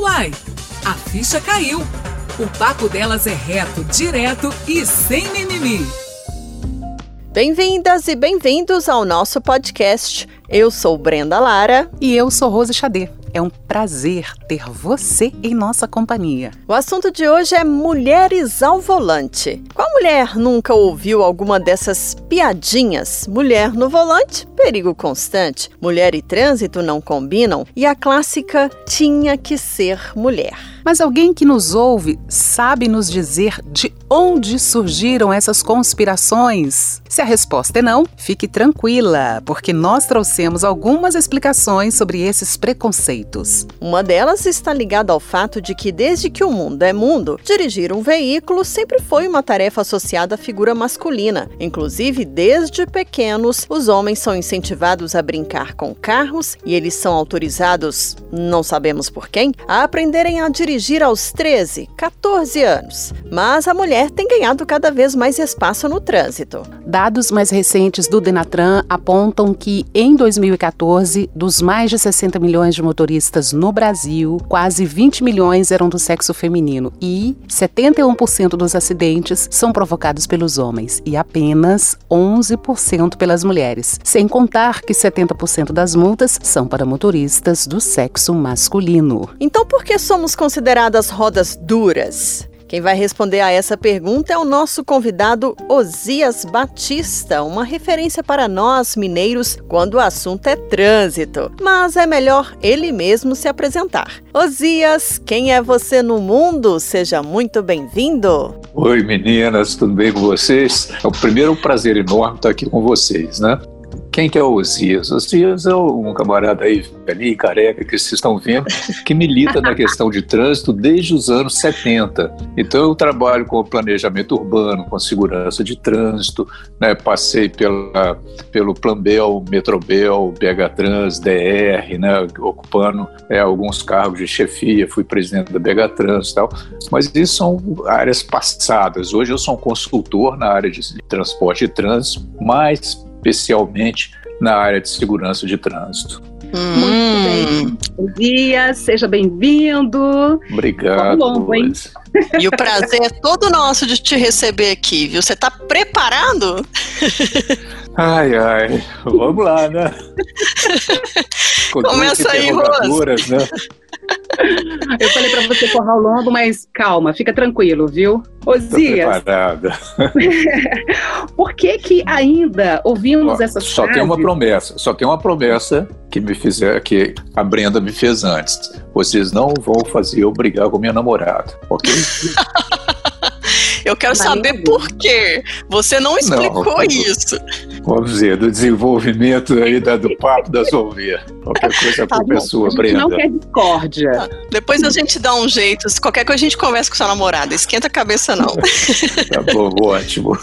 Uai, a ficha caiu. O papo delas é reto, direto e sem mimimi. Bem-vindas e bem-vindos ao nosso podcast. Eu sou Brenda Lara. E eu sou Rose Xadê. É um prazer ter você em nossa companhia. O assunto de hoje é mulheres ao volante. Qual mulher nunca ouviu alguma dessas piadinhas? Mulher no volante, perigo constante. Mulher e trânsito não combinam. E a clássica tinha que ser mulher. Mas alguém que nos ouve sabe nos dizer de onde surgiram essas conspirações? Se a resposta é não, fique tranquila, porque nós trouxemos algumas explicações sobre esses preconceitos. Uma delas está ligada ao fato de que, desde que o mundo é mundo, dirigir um veículo sempre foi uma tarefa associada à figura masculina. Inclusive, desde pequenos, os homens são incentivados a brincar com carros e eles são autorizados, não sabemos por quem, a aprenderem a dirigir aos 13, 14 anos, mas a mulher tem ganhado cada vez mais espaço no trânsito. Dados mais recentes do Denatran apontam que, em 2014, dos mais de 60 milhões de motoristas no Brasil, quase 20 milhões eram do sexo feminino e 71% dos acidentes são provocados pelos homens e apenas 11% pelas mulheres, sem contar que 70% das multas são para motoristas do sexo masculino. Então, por que somos consideradas rodas duras? Quem vai responder a essa pergunta é o nosso convidado Osias Batista, uma referência para nós mineiros quando o assunto é trânsito. Mas é melhor ele mesmo se apresentar. Osias, quem é você no mundo? Seja muito bem-vindo. Oi meninas, tudo bem com vocês? É o primeiro prazer enorme estar aqui com vocês, né? Quem que é o Osias? Osias é um camarada aí, ali, careca, que vocês estão vendo, que milita na questão de trânsito desde os anos 70. Então eu trabalho com planejamento urbano, com segurança de trânsito, né? passei pela, pelo Plambel, Metrobel, BH Trans, DR, né? ocupando é, alguns cargos de chefia, fui presidente da BH Trans e tal, mas isso são áreas passadas. Hoje eu sou um consultor na área de transporte e trânsito, mais especialmente na área de segurança de trânsito. Hum. Muito bem. Bom dia, seja bem-vindo. Obrigado. Longo, hein? E o prazer é todo nosso de te receber aqui, viu? Você está preparado? Ai, ai, vamos lá, né? Começa aí, Rose. Né? Eu falei para você correr ao longo, mas calma, fica tranquilo, viu? Osias. preparada. Por que que ainda ouvimos Ó, essas Só frases? tem uma promessa, só tem uma promessa que me fizer, que a Brenda me fez antes. Vocês não vão fazer eu brigar com minha namorada, ok? Eu quero saber por quê. Você não explicou não, isso. Vamos dizer, do desenvolvimento aí da, do papo da Solveia. Qualquer coisa tá para pessoa, Brenda. não quer discórdia. Tá. Depois a gente dá um jeito. Qualquer coisa a gente conversa com sua namorada. Esquenta a cabeça, não. tá bom, ótimo.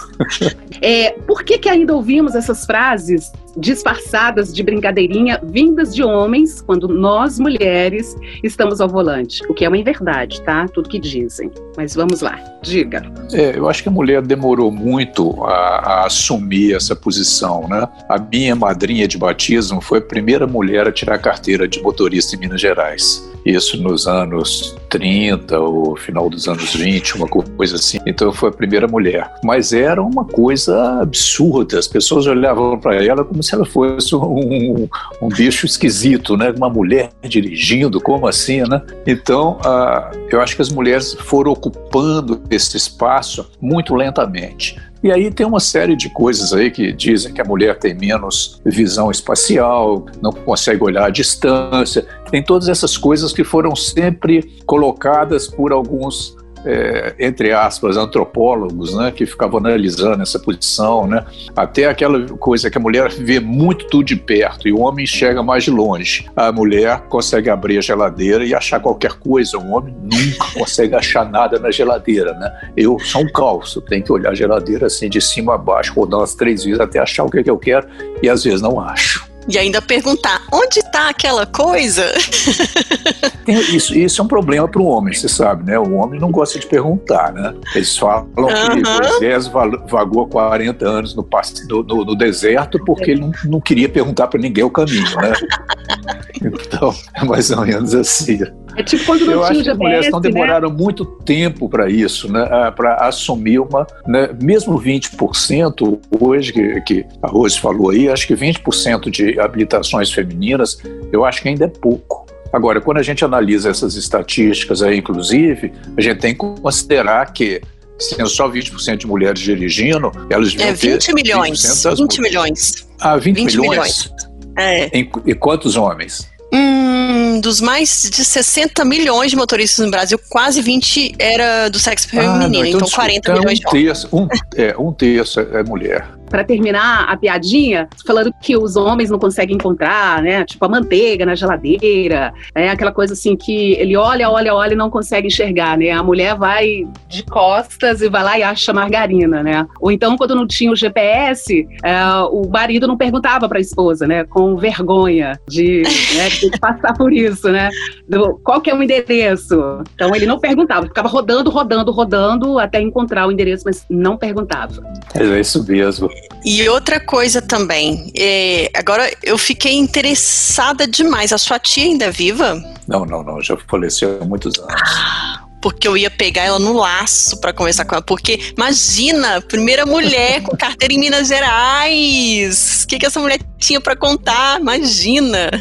É, por que, que ainda ouvimos essas frases disfarçadas de brincadeirinha vindas de homens quando nós, mulheres, estamos ao volante? O que é uma inverdade, tá? Tudo que dizem. Mas vamos lá, diga. É, eu acho que a mulher demorou muito a, a assumir essa posição, né? A minha madrinha de batismo foi a primeira mulher a tirar a carteira de motorista em Minas Gerais isso nos anos 30 ou final dos anos 20, uma coisa assim. Então foi a primeira mulher. Mas era uma coisa absurda. As pessoas olhavam para ela como se ela fosse um, um, bicho esquisito, né? Uma mulher dirigindo, como assim, né? Então, uh, eu acho que as mulheres foram ocupando esse espaço muito lentamente. E aí tem uma série de coisas aí que dizem que a mulher tem menos visão espacial, não consegue olhar à distância. Tem todas essas coisas que foram sempre colocadas por alguns é, entre aspas, antropólogos, né, que ficavam analisando essa posição, né, até aquela coisa que a mulher vê muito tudo de perto e o homem chega mais de longe. A mulher consegue abrir a geladeira e achar qualquer coisa, o homem nunca consegue achar nada na geladeira, né? Eu sou um calço, tenho que olhar a geladeira assim de cima a baixo, rodar umas três vezes até achar o que, é que eu quero e às vezes não acho. E ainda perguntar, onde está aquela coisa? Isso, isso é um problema para o homem, você sabe, né? O homem não gosta de perguntar, né? Eles falam que Moisés vagou 40 anos no, no, no deserto porque ele não, não queria perguntar para ninguém o caminho, né? Então, é mais ou menos assim. É tipo quando não Eu tinha acho que as mulheres não né? demoraram muito tempo para isso, né? para assumir uma. Né? Mesmo 20% hoje, que, que a Rose falou aí, acho que 20% de habilitações femininas, eu acho que ainda é pouco. Agora, quando a gente analisa essas estatísticas aí, inclusive, a gente tem que considerar que sendo só 20% de mulheres dirigindo, elas deviam É 20 ter milhões. 20% das 20 milhões. Ah, 20, 20 milhões. É. Em- e quantos homens? Hum, dos mais de 60 milhões de motoristas no Brasil, quase 20 era do sexo Ah, não, feminino, então, desculpa, 40 então milhões de um homens. terço, um, é, um terço é mulher. Para terminar a piadinha, falando que os homens não conseguem encontrar, né? Tipo a manteiga na geladeira, é aquela coisa assim que ele olha, olha, olha e não consegue enxergar, né? A mulher vai de costas e vai lá e acha margarina, né? Ou então, quando não tinha o GPS, é, o marido não perguntava para a esposa, né? Com vergonha de, né, de passar por isso, né? Do, qual que é o endereço? Então ele não perguntava, ficava rodando, rodando, rodando até encontrar o endereço, mas não perguntava. É isso mesmo. E outra coisa também, é, agora eu fiquei interessada demais. A sua tia ainda é viva? Não, não, não, já faleceu há muitos anos. Porque eu ia pegar ela no laço pra conversar com ela. Porque, imagina, primeira mulher com carteira em Minas Gerais. O que, que essa mulher tinha pra contar? Imagina.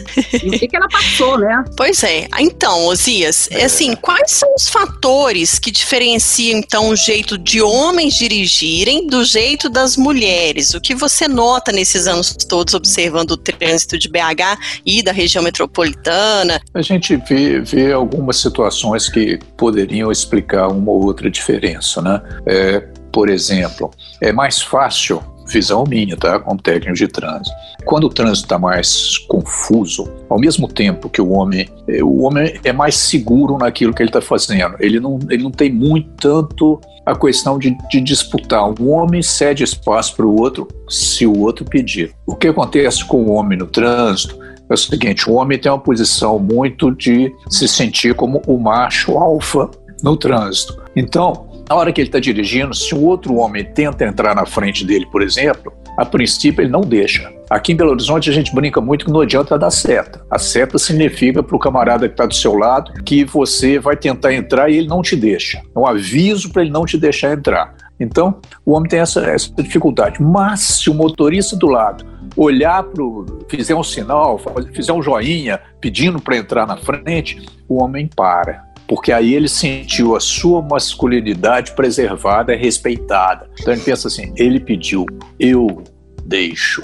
E o que, que ela passou, né? Pois é. Então, Osias, é assim, quais são os fatores que diferenciam, então, o jeito de homens dirigirem do jeito das mulheres? O que você nota nesses anos todos observando o trânsito de BH e da região metropolitana? A gente vê, vê algumas situações que poderiam explicar uma ou outra diferença, né? É, por exemplo, é mais fácil, visão minha, tá? Como técnico de trânsito. Quando o trânsito está mais confuso, ao mesmo tempo que o homem, é, o homem é mais seguro naquilo que ele está fazendo. Ele não, ele não tem muito tanto a questão de, de disputar. Um homem cede espaço para o outro se o outro pedir. O que acontece com o homem no trânsito é o seguinte: o homem tem uma posição muito de se sentir como o macho alfa no trânsito. Então, na hora que ele está dirigindo, se um outro homem tenta entrar na frente dele, por exemplo, a princípio ele não deixa. Aqui em Belo Horizonte a gente brinca muito que não adianta dar seta. A seta significa para o camarada que está do seu lado que você vai tentar entrar e ele não te deixa. É um aviso para ele não te deixar entrar. Então, o homem tem essa, essa dificuldade. Mas se o motorista do lado olhar para fizer um sinal, fizer um joinha pedindo para entrar na frente, o homem para. Porque aí ele sentiu a sua masculinidade preservada e respeitada. Então ele pensa assim: ele pediu, eu deixo.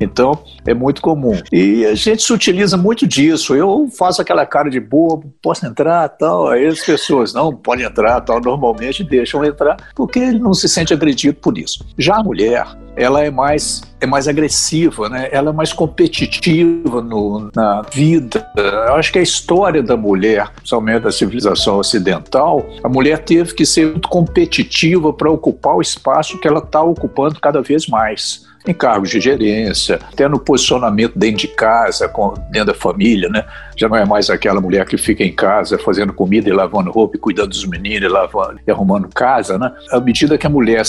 Então, é muito comum. E a gente se utiliza muito disso. Eu faço aquela cara de boa, posso entrar, tal. Aí as pessoas, não, pode entrar, tal. Normalmente deixam entrar, porque ele não se sente agredido por isso. Já a mulher, ela é mais, é mais agressiva, né? Ela é mais competitiva no, na vida. Eu acho que a história da mulher, principalmente da civilização ocidental, a mulher teve que ser muito competitiva para ocupar o espaço que ela está ocupando cada vez mais em cargos de gerência, até no posicionamento dentro de casa, dentro da família, né? Já não é mais aquela mulher que fica em casa fazendo comida e lavando roupa e cuidando dos meninos e, lavando, e arrumando casa, né? À medida que a mulher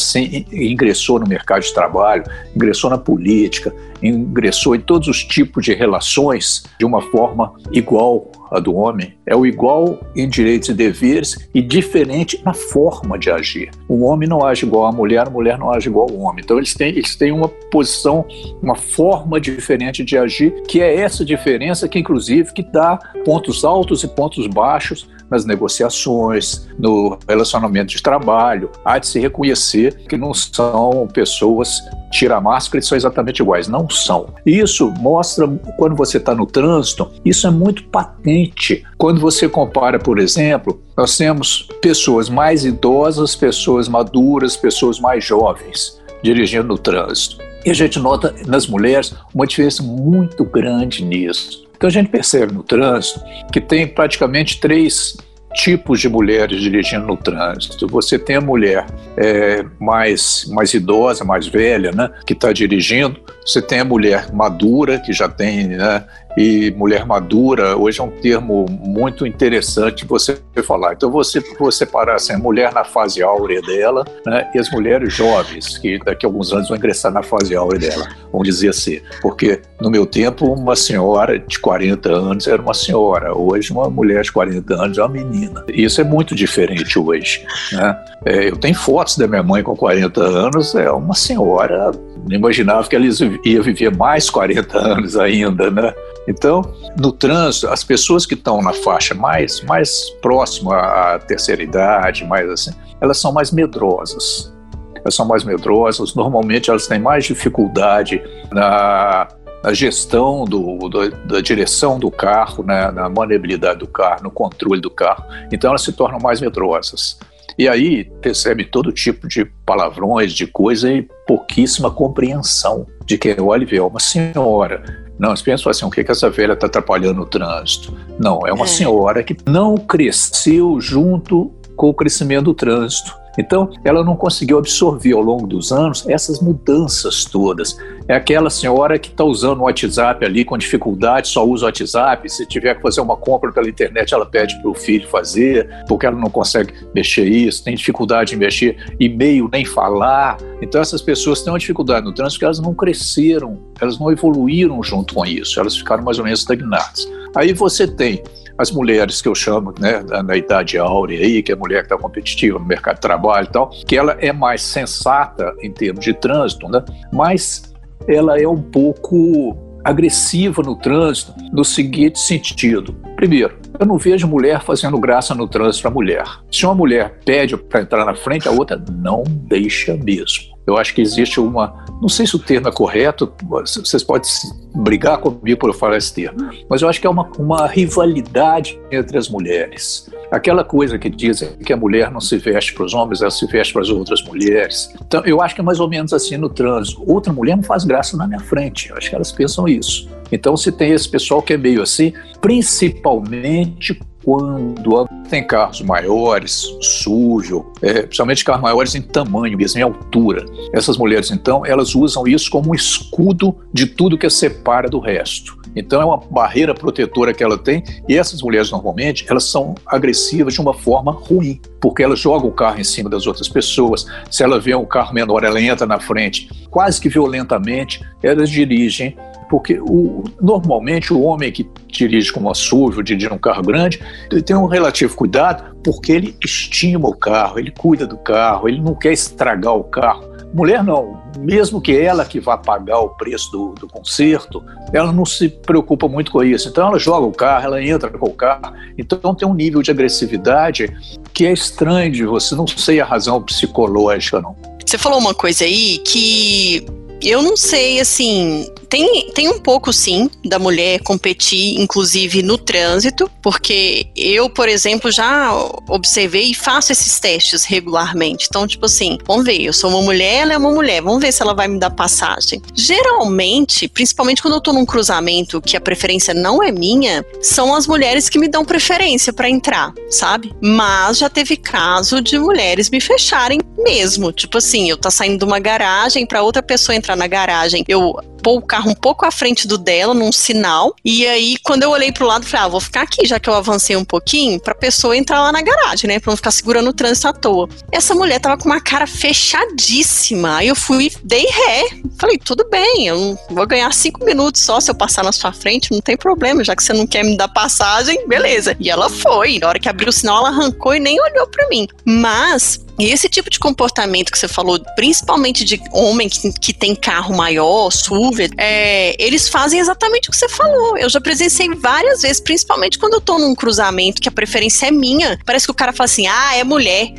ingressou no mercado de trabalho, ingressou na política, ingressou em todos os tipos de relações de uma forma igual à do homem, é o igual em direitos e deveres e diferente na forma de agir. O homem não age igual à mulher, a mulher não age igual ao homem. Então eles têm, eles têm uma posição, uma forma diferente de agir, que é essa diferença que inclusive que dá pontos altos e pontos baixos nas negociações, no relacionamento de trabalho. Há de se reconhecer que não são pessoas tira máscara e são exatamente iguais. Não são. Isso mostra, quando você está no trânsito, isso é muito patente. Quando você compara, por exemplo, nós temos pessoas mais idosas, pessoas maduras, pessoas mais jovens dirigindo no trânsito. E a gente nota nas mulheres uma diferença muito grande nisso. Então a gente percebe no trânsito que tem praticamente três tipos de mulheres dirigindo no trânsito. Você tem a mulher é, mais, mais idosa, mais velha, né, que está dirigindo. Você tem a mulher madura, que já tem né, e mulher madura, hoje é um termo muito interessante você falar. Então você vou separar assim, a mulher na fase áurea dela né, e as mulheres jovens, que daqui a alguns anos vão ingressar na fase áurea dela, vamos dizer assim. Porque no meu tempo, uma senhora de 40 anos era uma senhora, hoje uma mulher de 40 anos é uma menina. E isso é muito diferente hoje. Né? É, eu tenho fotos da minha mãe com 40 anos, é uma senhora, não imaginava que ela ia viver mais 40 anos ainda, né? Então, no trânsito, as pessoas que estão na faixa mais, mais próxima à terceira idade, mais assim, elas são mais medrosas. Elas são mais medrosas, normalmente elas têm mais dificuldade na, na gestão do, do, da direção do carro, né, na maneabilidade do carro, no controle do carro. Então elas se tornam mais medrosas. E aí percebe todo tipo de palavrões, de coisa e pouquíssima compreensão de quem olha e vê uma senhora não, eles pensam assim, o que, que essa velha está atrapalhando o trânsito? Não, é uma é. senhora que não cresceu junto com o crescimento do trânsito. Então, ela não conseguiu absorver ao longo dos anos essas mudanças todas. É aquela senhora que está usando o WhatsApp ali com dificuldade, só usa o WhatsApp. Se tiver que fazer uma compra pela internet, ela pede para o filho fazer, porque ela não consegue mexer isso, tem dificuldade em mexer e-mail, nem falar. Então, essas pessoas têm uma dificuldade no trânsito porque elas não cresceram, elas não evoluíram junto com isso, elas ficaram mais ou menos estagnadas. Aí você tem as mulheres que eu chamo né, da, idade áurea aí, que é a mulher que está competitiva no mercado de trabalho e tal, que ela é mais sensata em termos de trânsito, né, mas ela é um pouco agressiva no trânsito no seguinte sentido. Primeiro, eu não vejo mulher fazendo graça no trânsito para mulher. Se uma mulher pede para entrar na frente, a outra não deixa mesmo. Eu acho que existe uma, não sei se o termo é correto, vocês podem brigar comigo por eu falar esse termo, mas eu acho que é uma, uma rivalidade entre as mulheres. Aquela coisa que dizem que a mulher não se veste para os homens, ela se veste para as outras mulheres. Então, eu acho que é mais ou menos assim no trânsito. Outra mulher não faz graça na minha frente. Eu acho que elas pensam isso. Então, se tem esse pessoal que é meio assim, principalmente quando tem carros maiores, sujo, é, principalmente carros maiores em tamanho mesmo, em altura. Essas mulheres, então, elas usam isso como um escudo de tudo que a separa do resto. Então é uma barreira protetora que ela tem e essas mulheres normalmente elas são agressivas de uma forma ruim, porque elas jogam o carro em cima das outras pessoas. Se ela vê um carro menor, ela entra na frente, quase que violentamente, elas dirigem porque o, normalmente o homem que dirige com uma SUV, dirige um carro grande, ele tem um relativo cuidado porque ele estima o carro, ele cuida do carro, ele não quer estragar o carro. Mulher não, mesmo que ela que vá pagar o preço do, do conserto, ela não se preocupa muito com isso. Então ela joga o carro, ela entra com o carro. Então tem um nível de agressividade que é estranho de você, não sei a razão psicológica não. Você falou uma coisa aí que eu não sei, assim, tem, tem um pouco, sim, da mulher competir, inclusive no trânsito, porque eu, por exemplo, já observei e faço esses testes regularmente. Então, tipo assim, vamos ver, eu sou uma mulher, ela é uma mulher, vamos ver se ela vai me dar passagem. Geralmente, principalmente quando eu tô num cruzamento que a preferência não é minha, são as mulheres que me dão preferência para entrar, sabe? Mas já teve caso de mulheres me fecharem mesmo. Tipo assim, eu tá saindo de uma garagem para outra pessoa entrar na garagem, eu pôr o carro um pouco à frente do dela, num sinal. E aí, quando eu olhei pro lado, falei, ah, vou ficar aqui, já que eu avancei um pouquinho, pra pessoa entrar lá na garagem, né? Pra não ficar segurando o trânsito à toa. Essa mulher tava com uma cara fechadíssima. Aí eu fui, dei ré. Falei, tudo bem, eu vou ganhar cinco minutos só se eu passar na sua frente, não tem problema, já que você não quer me dar passagem, beleza. E ela foi. Na hora que abriu o sinal, ela arrancou e nem olhou para mim. Mas e esse tipo de comportamento que você falou, principalmente de homem que, que tem carro maior, SUV, é, eles fazem exatamente o que você falou. Eu já presenciei várias vezes, principalmente quando eu tô num cruzamento que a preferência é minha. Parece que o cara fala assim: ah, é mulher.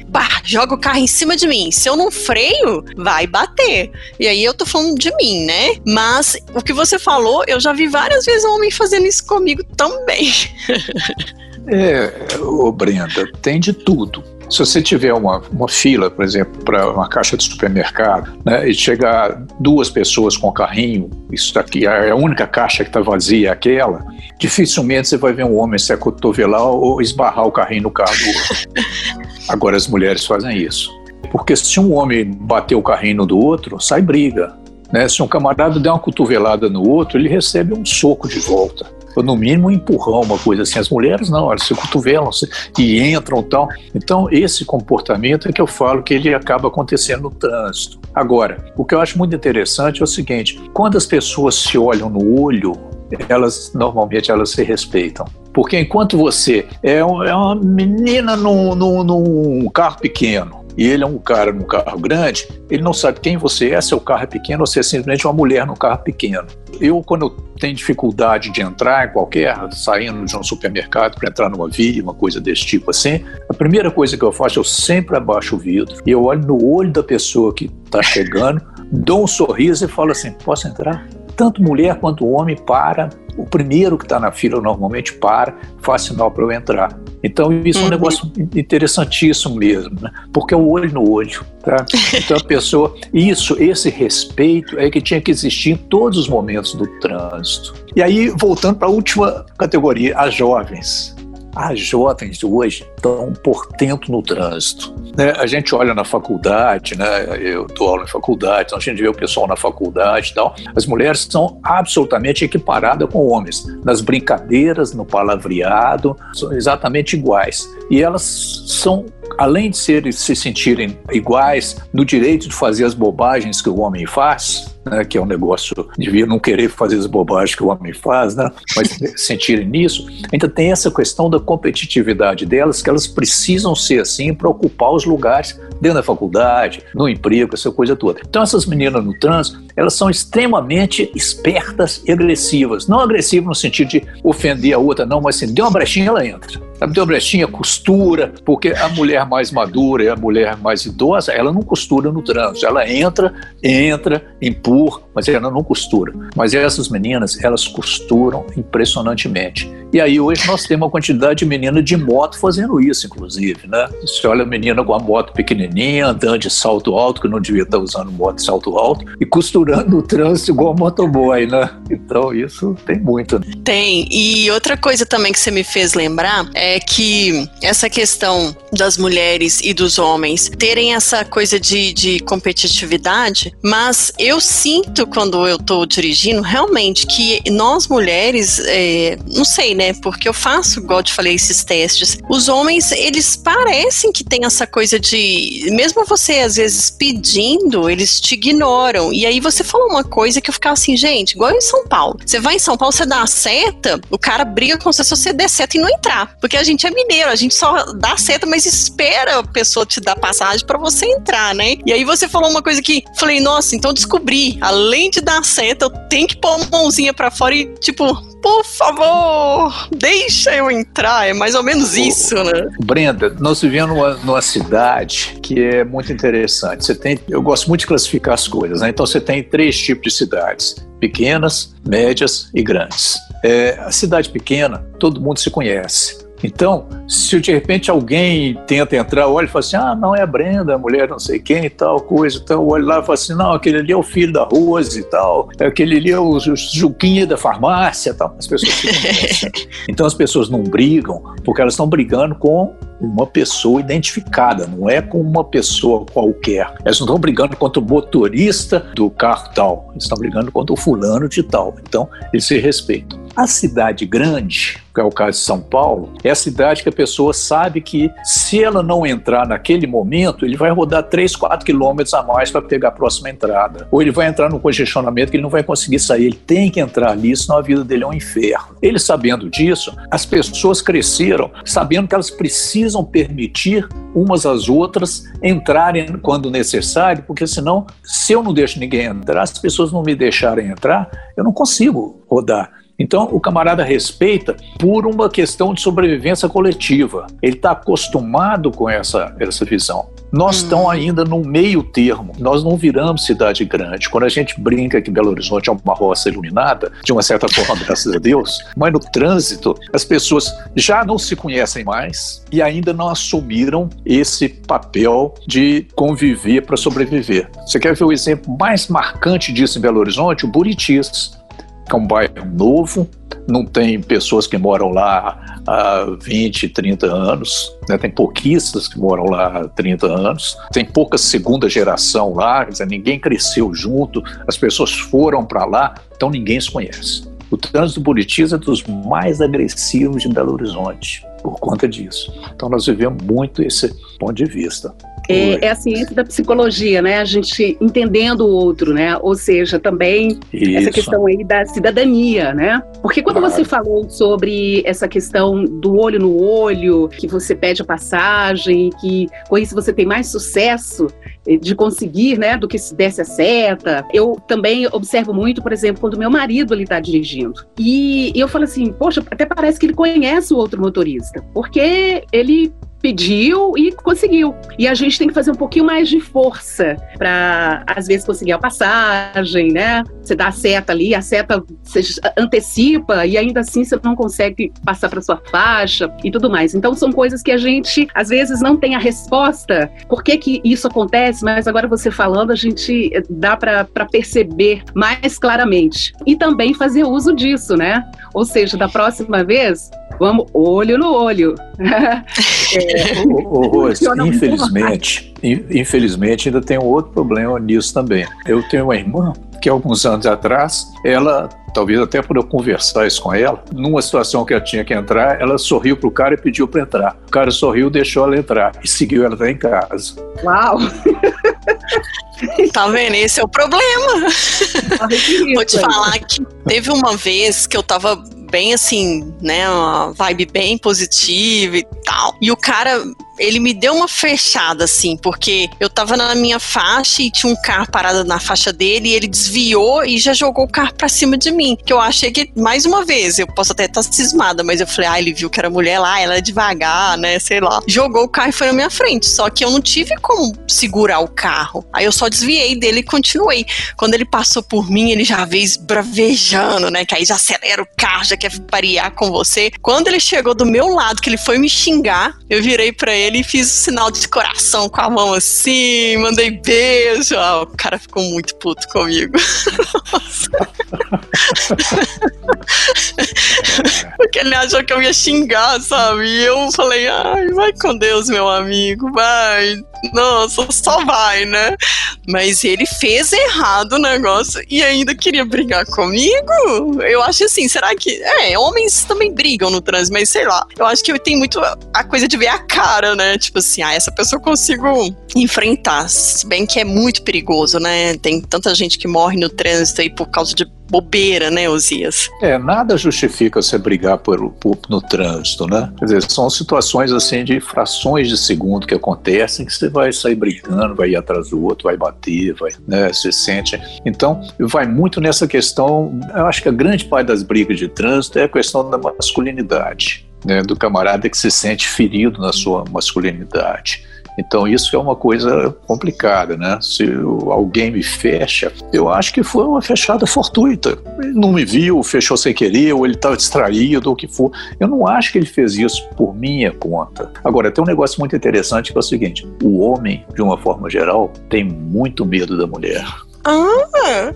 Joga o carro em cima de mim. Se eu não freio, vai bater. E aí eu tô falando de mim, né? Mas o que você falou, eu já vi várias vezes um homem fazendo isso comigo também. é, ô Brenda, tem de tudo. Se você tiver uma, uma fila, por exemplo, para uma caixa de supermercado, né, e chegar duas pessoas com o carrinho, isso daqui é a única caixa que está vazia, é aquela, dificilmente você vai ver um homem se acotovelar ou esbarrar o carrinho no carro do outro. Agora as mulheres fazem isso. Porque se um homem bater o carrinho no do outro, sai briga. Né? Se um camarada der uma cotovelada no outro, ele recebe um soco de volta. Ou no mínimo um empurrão, uma coisa assim. As mulheres não, elas se cotovelam e entram tal. Então, esse comportamento é que eu falo que ele acaba acontecendo no trânsito. Agora, o que eu acho muito interessante é o seguinte: quando as pessoas se olham no olho, elas normalmente elas se respeitam. Porque enquanto você é, uma menina num, num, num carro pequeno, e ele é um cara num carro grande, ele não sabe quem você é, se o carro é pequeno ou se é simplesmente uma mulher num carro pequeno. Eu, quando eu tenho dificuldade de entrar em qualquer, saindo de um supermercado para entrar numa via, uma coisa desse tipo assim, a primeira coisa que eu faço, eu sempre abaixo o vidro e eu olho no olho da pessoa que está chegando, dou um sorriso e falo assim: posso entrar? Tanto mulher quanto homem para, o primeiro que está na fila normalmente para, faz sinal para eu entrar. Então isso é um uhum. negócio interessantíssimo mesmo, né? porque é o olho no olho. Tá? Então a pessoa, isso, esse respeito é que tinha que existir em todos os momentos do trânsito. E aí, voltando para a última categoria, as jovens as jovens hoje estão por dentro no trânsito. Né? A gente olha na faculdade, né? eu dou aula em faculdade, então a gente vê o pessoal na faculdade e tal. As mulheres são absolutamente equiparadas com homens. Nas brincadeiras, no palavreado, são exatamente iguais. E elas são além de ser, se sentirem iguais no direito de fazer as bobagens que o homem faz, né, que é um negócio, devia não querer fazer as bobagens que o homem faz, né, mas sentirem nisso, ainda tem essa questão da competitividade delas, que elas precisam ser assim para ocupar os lugares dentro da faculdade, no emprego, essa coisa toda. Então essas meninas no trânsito, elas são extremamente espertas e agressivas. Não agressivas no sentido de ofender a outra, não, mas assim, deu uma brechinha, ela entra. Deu uma brechinha, costura, porque a mulher mais madura e a mulher mais idosa, ela não costura no trânsito. Ela entra, entra, empurra, mas ela não costura. Mas essas meninas, elas costuram impressionantemente. E aí hoje nós temos uma quantidade de meninas de moto fazendo isso, inclusive, né? Você olha a menina com a moto pequenininha, andando de salto alto, que não devia estar usando moto de salto alto, e costurando o trânsito igual motoboy, né? Então isso tem muito. Né? Tem. E outra coisa também que você me fez lembrar é que essa questão das mulheres e dos homens terem essa coisa de, de competitividade, mas eu sinto quando eu tô dirigindo realmente que nós mulheres, é, não sei, né? Porque eu faço, igual eu te falei, esses testes. Os homens, eles parecem que tem essa coisa de. Mesmo você, às vezes, pedindo, eles te ignoram. E aí você falou uma coisa que eu ficava assim, gente, igual em São Paulo. Você vai em São Paulo, você dá seta, o cara briga com você se você der seta e não entrar. Porque a gente é mineiro, a gente só dá seta, mas espera a pessoa te dar passagem para você entrar, né? E aí você falou uma coisa que falei, nossa, então descobri, além de dar seta, eu tenho que pôr uma mãozinha para fora e, tipo, por favor, deixa eu entrar. É mais ou menos isso, né? Brenda, nós vivemos numa, numa cidade que é muito interessante. Você tem, eu gosto muito de classificar as coisas, né? Então você tem três tipos de cidades: pequenas, médias e grandes. É, a cidade pequena, todo mundo se conhece. Então, se de repente alguém tenta entrar, olha e fala assim: ah, não é a Brenda, a mulher não sei quem tal, coisa, então olha lá e fala assim: não, aquele ali é o filho da Rose e tal, aquele ali é o, Juquinha da farmácia e tal. As pessoas ficam Então as pessoas não brigam porque elas estão brigando com uma pessoa identificada, não é com uma pessoa qualquer. Elas não estão brigando contra o motorista do carro tal, eles estão brigando contra o fulano de tal. Então, eles se respeitam. A cidade grande, que é o caso de São Paulo, é a cidade que a pessoa sabe que se ela não entrar naquele momento, ele vai rodar 3, 4 quilômetros a mais para pegar a próxima entrada. Ou ele vai entrar no congestionamento que ele não vai conseguir sair. Ele tem que entrar ali, senão a vida dele é um inferno. Ele sabendo disso, as pessoas cresceram sabendo que elas precisam permitir umas às outras entrarem quando necessário, porque senão, se eu não deixo ninguém entrar, as pessoas não me deixarem entrar, eu não consigo rodar. Então, o camarada respeita por uma questão de sobrevivência coletiva. Ele está acostumado com essa, essa visão. Nós hum. estamos ainda no meio termo. Nós não viramos cidade grande. Quando a gente brinca que Belo Horizonte é uma roça iluminada, de uma certa forma, graças a Deus, mas no trânsito, as pessoas já não se conhecem mais e ainda não assumiram esse papel de conviver para sobreviver. Você quer ver o exemplo mais marcante disso em Belo Horizonte? O Buritis é um bairro novo, não tem pessoas que moram lá há 20, 30 anos, né? tem pouquíssimas que moram lá há 30 anos, tem pouca segunda geração lá, quer dizer, ninguém cresceu junto, as pessoas foram para lá, então ninguém se conhece. O trânsito Buritis é dos mais agressivos de Belo Horizonte por conta disso. Então nós vivemos muito esse ponto de vista. É, é, a ciência da psicologia, né? A gente entendendo o outro, né? Ou seja, também Isso. essa questão aí da cidadania, né? Porque quando claro. você falou sobre essa questão do olho no olho, que você pede a passagem, que com isso você tem mais sucesso eh, de conseguir, né, do que se desse a seta. Eu também observo muito, por exemplo, quando meu marido ele está dirigindo. E eu falo assim, poxa, até parece que ele conhece o outro motorista, porque ele pediu e conseguiu. E a gente tem que fazer um pouquinho mais de força para, às vezes, conseguir a passagem, né? Você dá a seta ali, a seta você antecipa e ainda assim você não consegue passar para sua faixa e tudo mais. Então, são coisas que a gente, às vezes, não tem a resposta. Por que, que isso acontece? Mas agora você falando, a gente dá para perceber mais claramente. E também fazer uso disso, né? Ou seja, da próxima vez, vamos olho no olho. é, o, o, infelizmente, infelizmente ainda tem um outro problema nisso também. Eu tenho uma irmã que alguns anos atrás, ela, talvez até por eu conversar isso com ela, numa situação que ela tinha que entrar, ela sorriu pro cara e pediu para entrar. O cara sorriu, deixou ela entrar e seguiu ela até em casa. Uau! Tá vendo? Esse é o problema. Vou te falar que teve uma vez que eu tava bem assim, né? Uma vibe bem positiva e tal. E o cara ele me deu uma fechada, assim, porque eu tava na minha faixa e tinha um carro parado na faixa dele e ele desviou e já jogou o carro pra cima de mim. Que eu achei que, mais uma vez, eu posso até estar cismada, mas eu falei, ah, ele viu que era mulher lá, ela é devagar, né, sei lá. Jogou o carro e foi na minha frente, só que eu não tive como segurar o carro. Aí eu só desviei dele e continuei. Quando ele passou por mim, ele já veio bravejando, né, que aí já acelera o carro, já quer parear com você. Quando ele chegou do meu lado, que ele foi me xingar, eu virei para ele ele e fiz o sinal de coração com a mão assim, mandei beijo. Ah, o cara ficou muito puto comigo. Porque ele achou que eu ia xingar, sabe? E eu falei, ai, vai com Deus, meu amigo, vai. Nossa, só vai, né? Mas ele fez errado o negócio e ainda queria brigar comigo? Eu acho assim, será que. É, homens também brigam no trânsito, mas sei lá. Eu acho que tem muito a coisa de ver a cara, né? Tipo assim, ah, essa pessoa eu consigo enfrentar. Se bem que é muito perigoso, né? Tem tanta gente que morre no trânsito aí por causa de bobeira, né, Osias? É, nada justifica você brigar por, por, no trânsito, né? Quer dizer, são situações assim de frações de segundo que acontecem que você vai sair brigando, vai ir atrás do outro, vai bater, vai, né, se sente. Então, vai muito nessa questão, eu acho que a grande parte das brigas de trânsito é a questão da masculinidade. Né, do camarada que se sente ferido na sua masculinidade. Então isso é uma coisa complicada, né? Se alguém me fecha, eu acho que foi uma fechada fortuita. Ele não me viu, fechou sem querer, ou ele estava distraído, ou o que for. Eu não acho que ele fez isso por minha conta. Agora, tem um negócio muito interessante que é o seguinte: o homem, de uma forma geral, tem muito medo da mulher. Ah!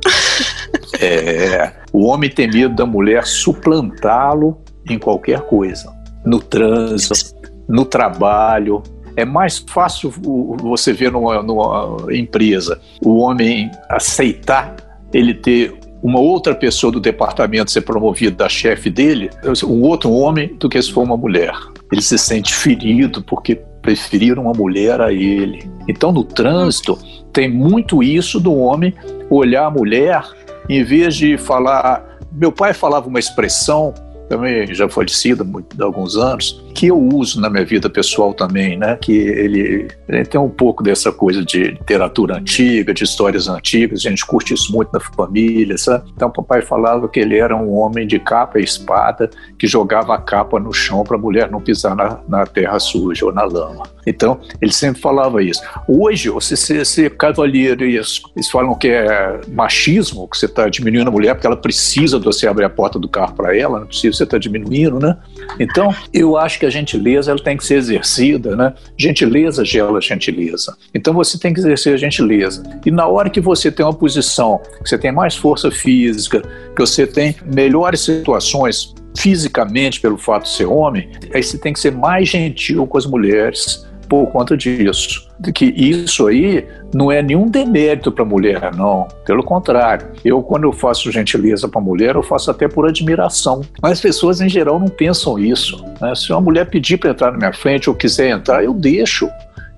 É, o homem tem medo da mulher suplantá-lo em qualquer coisa. No trânsito, no trabalho, é mais fácil você ver numa, numa empresa o homem aceitar ele ter uma outra pessoa do departamento ser promovida da chefe dele, um outro homem, do que se for uma mulher. Ele se sente ferido porque preferiram uma mulher a ele. Então, no trânsito, tem muito isso do homem olhar a mulher, em vez de falar. Meu pai falava uma expressão também já falecida há alguns anos, que eu uso na minha vida pessoal também, né? Que ele, ele, tem um pouco dessa coisa de literatura antiga, de histórias antigas, a gente curte isso muito na família, sabe? Então, o papai falava que ele era um homem de capa e espada que jogava a capa no chão para a mulher não pisar na, na terra suja ou na lama. Então, ele sempre falava isso. Hoje, você ser, ser cavalheiro, eles, eles falam que é machismo, que você está diminuindo a mulher porque ela precisa de você abrir a porta do carro para ela, não precisa você está diminuindo, né? Então, eu acho que a gentileza ela tem que ser exercida, né? Gentileza gela gentileza. Então, você tem que exercer a gentileza. E na hora que você tem uma posição, que você tem mais força física, que você tem melhores situações fisicamente pelo fato de ser homem, aí você tem que ser mais gentil com as mulheres, por conta disso. Que isso aí não é nenhum demérito para a mulher, não. Pelo contrário, eu quando eu faço gentileza para a mulher, eu faço até por admiração. Mas as pessoas em geral não pensam isso. Né? Se uma mulher pedir para entrar na minha frente ou quiser entrar, eu deixo.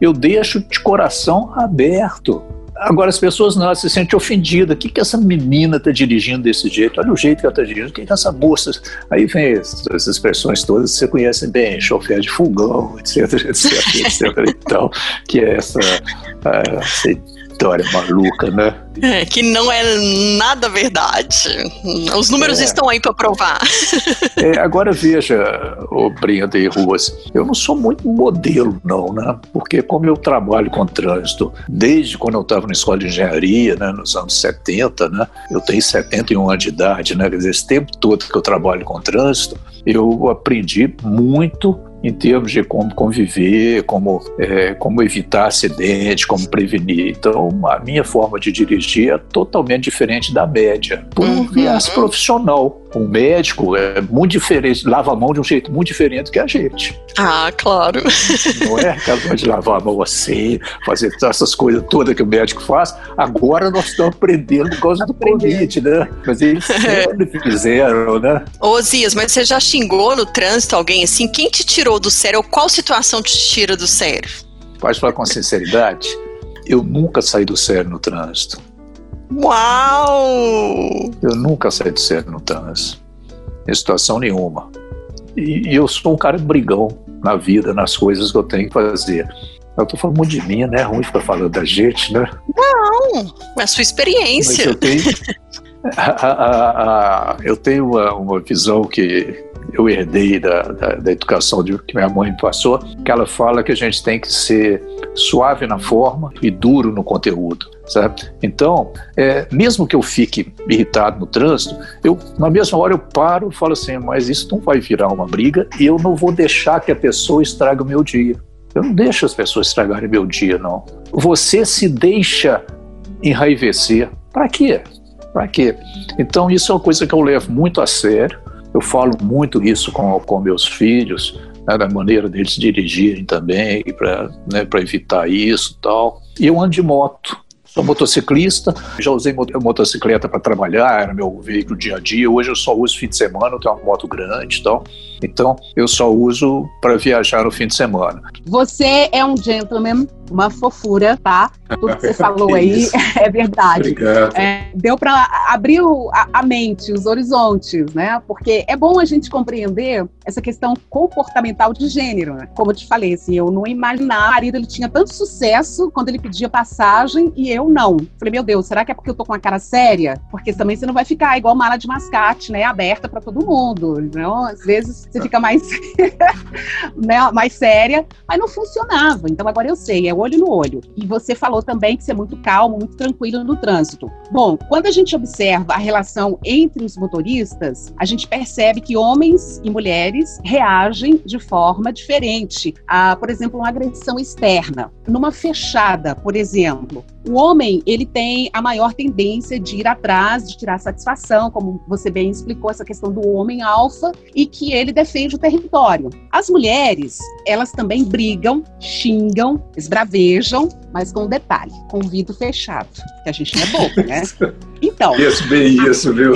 Eu deixo de coração aberto. Agora, as pessoas não, se sentem ofendidas. O que, que essa menina está dirigindo desse jeito? Olha o jeito que ela está dirigindo. O que, que essa moça. Aí vem essas expressões todas que você conhece bem: chofer de fogão, etc, etc, etc. então, que é essa. Uh, história maluca, né? É, que não é nada verdade. Os números é. estão aí para provar. É, agora veja, o Brenda e Ruas, eu não sou muito modelo, não, né? Porque como eu trabalho com trânsito desde quando eu estava na escola de engenharia, né, nos anos 70, né? Eu tenho 71 anos de idade, né? Quer dizer, esse tempo todo que eu trabalho com trânsito, eu aprendi muito em termos de como conviver, como, é, como evitar acidente, como prevenir. Então, a minha forma de dirigir é totalmente diferente da média, por um uhum. viés profissional. Um médico é muito diferente, lava a mão de um jeito muito diferente que a gente. Ah, claro. Não é aquela de lavar a mão assim, fazer essas coisas todas que o médico faz. Agora nós estamos aprendendo por causa do Covid, né? Mas eles sempre fizeram, né? Ô, Zias, mas você já xingou no trânsito alguém assim? Quem te tirou tirou do sério? Ou qual situação te tira do sério? Pode falar com sinceridade? Eu nunca saí do sério no trânsito. Uau! Eu nunca saí do sério no trânsito. Em situação nenhuma. E, e eu sou um cara brigão na vida, nas coisas que eu tenho que fazer. Eu tô falando muito de mim, né? É ruim ficar falando da gente, né? Não, é a sua experiência. Mas eu tenho, a, a, a, eu tenho uma, uma visão que eu herdei da, da, da, educação de, que minha mãe me passou, que ela fala que a gente tem que ser suave na forma e duro no conteúdo. Certo? Então, é, mesmo que eu fique irritado no trânsito, eu na mesma hora eu paro e falo assim, mas isso não vai virar uma briga e eu não vou deixar que a pessoa estrague o meu dia. Eu não deixo as pessoas estragarem meu dia, não. Você se deixa enraivecer. Para quê? Para quê? Então, isso é uma coisa que eu levo muito a sério. Eu falo muito isso com, com meus filhos, né, da maneira deles dirigirem também, para né, evitar isso e tal. E eu ando de moto. Sou motociclista, já usei motocicleta para trabalhar, era meu veículo dia a dia. Hoje eu só uso fim de semana, eu tenho uma moto grande e tal. Então eu só uso para viajar no fim de semana. Você é um gentleman uma fofura, tá? Tudo que você falou aí é verdade. É, deu para abrir a, a, mente, os horizontes, né? Porque é bom a gente compreender essa questão comportamental de gênero. Né? Como eu te falei, assim, eu não imaginava. O marido ele tinha tanto sucesso quando ele pedia passagem e eu não. Falei, meu Deus, será que é porque eu tô com a cara séria? Porque também você não vai ficar igual mala de mascate, né? Aberta para todo mundo. Então, às vezes você fica mais, né, mais séria, mas não funcionava. Então agora eu sei, é olho no olho. E você falou também que você é muito calmo, muito tranquilo no trânsito. Bom, quando a gente observa a relação entre os motoristas, a gente percebe que homens e mulheres reagem de forma diferente a, por exemplo, uma agressão externa. Numa fechada, por exemplo, o homem ele tem a maior tendência de ir atrás, de tirar satisfação, como você bem explicou essa questão do homem alfa e que ele defende o território. As mulheres, elas também brigam, xingam, esbravejam, mas com um detalhe, com o vidro fechado, que a gente não é bobo, né? Então. Isso, bem isso, viu?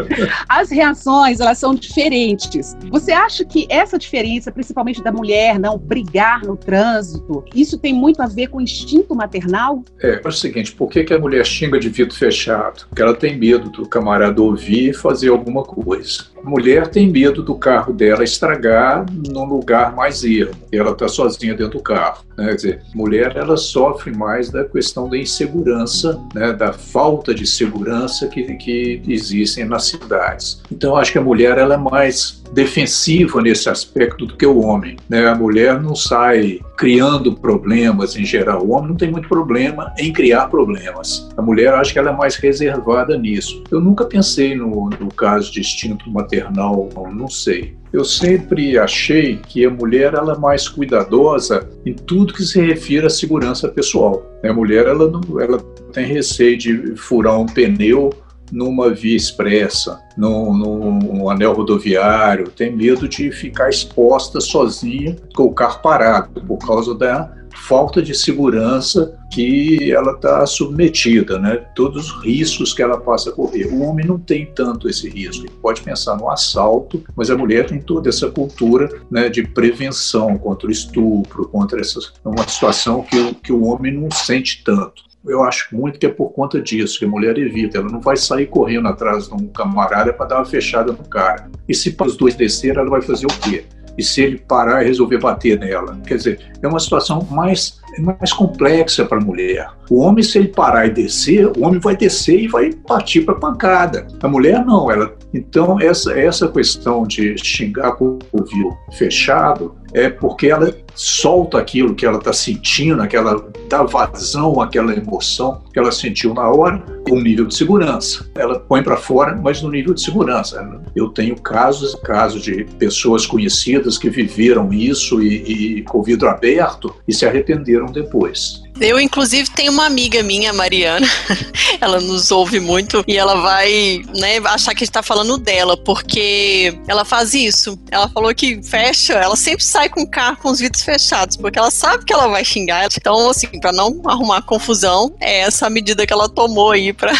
as reações, elas são diferentes. Você acha que essa diferença, principalmente da mulher, não brigar no trânsito, isso tem muito a ver com o instinto maternal? É, é o seguinte, por que, que a mulher xinga de vidro fechado? Porque ela tem medo do camarada ouvir e fazer alguma coisa. A mulher tem medo do carro dela estragar num lugar mais ermo. Ela está sozinha dentro do carro. Né? Quer dizer, mulher ela sofre mais da questão da insegurança, né? da falta de segurança que, que existem nas cidades. Então, acho que a mulher ela é mais defensiva nesse aspecto do que o homem. Né? A mulher não sai criando problemas em geral. O homem não tem muito problema em criar problemas. A mulher, acho que ela é mais reservada nisso. Eu nunca pensei no, no caso de instinto maternal, não sei. Eu sempre achei que a mulher ela é mais cuidadosa em tudo que se refere à segurança pessoal. A mulher ela não, ela tem receio de furar um pneu numa via expressa, no, no, anel rodoviário, tem medo de ficar exposta sozinha com o carro parado, por causa da falta de segurança que ela está submetida, né? Todos os riscos que ela passa a correr. O homem não tem tanto esse risco. Ele pode pensar no assalto, mas a mulher tem toda essa cultura né, de prevenção contra o estupro, contra essa uma situação que, que o homem não sente tanto. Eu acho muito que é por conta disso que a mulher evita. Ela não vai sair correndo atrás de um camarada para dar uma fechada no cara. E se os dois descerem, ela vai fazer o quê? e se ele parar e resolver bater nela. Quer dizer, é uma situação mais, mais complexa para a mulher. O homem, se ele parar e descer, o homem vai descer e vai partir para pancada. A mulher não, ela. Então essa essa questão de xingar com o ouvido fechado é porque ela solta aquilo que ela está sentindo, aquela dá vazão àquela emoção que ela sentiu na hora, com nível de segurança. Ela põe para fora, mas no nível de segurança. Eu tenho casos, casos de pessoas conhecidas que viveram isso e, e com o vidro aberto e se arrependeram depois. Eu, inclusive, tenho uma amiga minha, Mariana, ela nos ouve muito e ela vai, né, achar que a gente tá falando dela, porque ela faz isso. Ela falou que fecha, ela sempre sai com o carro com os vidros fechados, porque ela sabe que ela vai xingar. Então, assim, para não arrumar confusão, é essa a medida que ela tomou aí pra,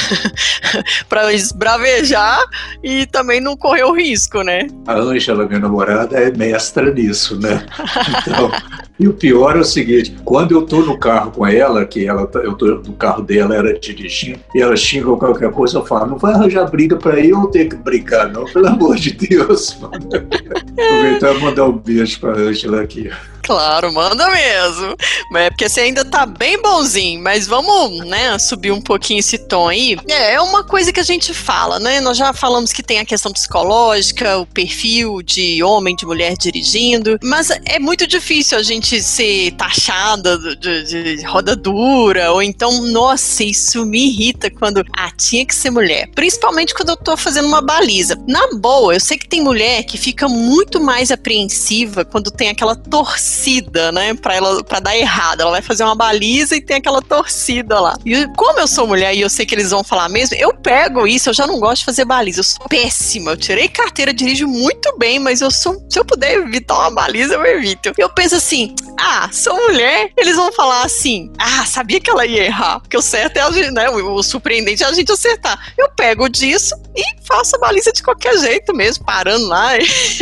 pra esbravejar e também não correr o risco, né? A Ângela, minha namorada, é mestra nisso, né? Então, e o pior é o seguinte, quando eu tô no carro com ela, que ela, tá, eu tô no carro dela, era dirigindo, e ela xinga qualquer coisa, eu falo, não vai arranjar briga para eu ter que brigar, não, pelo amor de Deus. Aproveitar e mandar um beijo pra Ângela aqui. Claro, manda mesmo. É porque você ainda tá bem bonzinho, mas vamos, né, subir um pouquinho esse tom aí. É, é uma coisa que a gente fala, né? Nós já falamos que tem a questão psicológica, o perfil de homem, de mulher dirigindo, mas é muito difícil a gente ser taxada de, de roda dura, ou então, nossa, isso me irrita quando, ah, tinha que ser mulher. Principalmente quando eu tô fazendo uma baliza. Na boa, eu sei que tem mulher que fica muito mais apreensiva quando tem aquela torcida torcida, né? Pra ela pra dar errado. Ela vai fazer uma baliza e tem aquela torcida lá. E como eu sou mulher e eu sei que eles vão falar mesmo, eu pego isso, eu já não gosto de fazer baliza. Eu sou péssima. Eu tirei carteira, dirijo muito bem, mas eu sou. Se eu puder evitar uma baliza, eu evito. Eu penso assim: ah, sou mulher, eles vão falar assim: ah, sabia que ela ia errar. Porque o certo é a gente, né? O, o surpreendente é a gente acertar. Eu pego disso e faço a baliza de qualquer jeito mesmo, parando lá.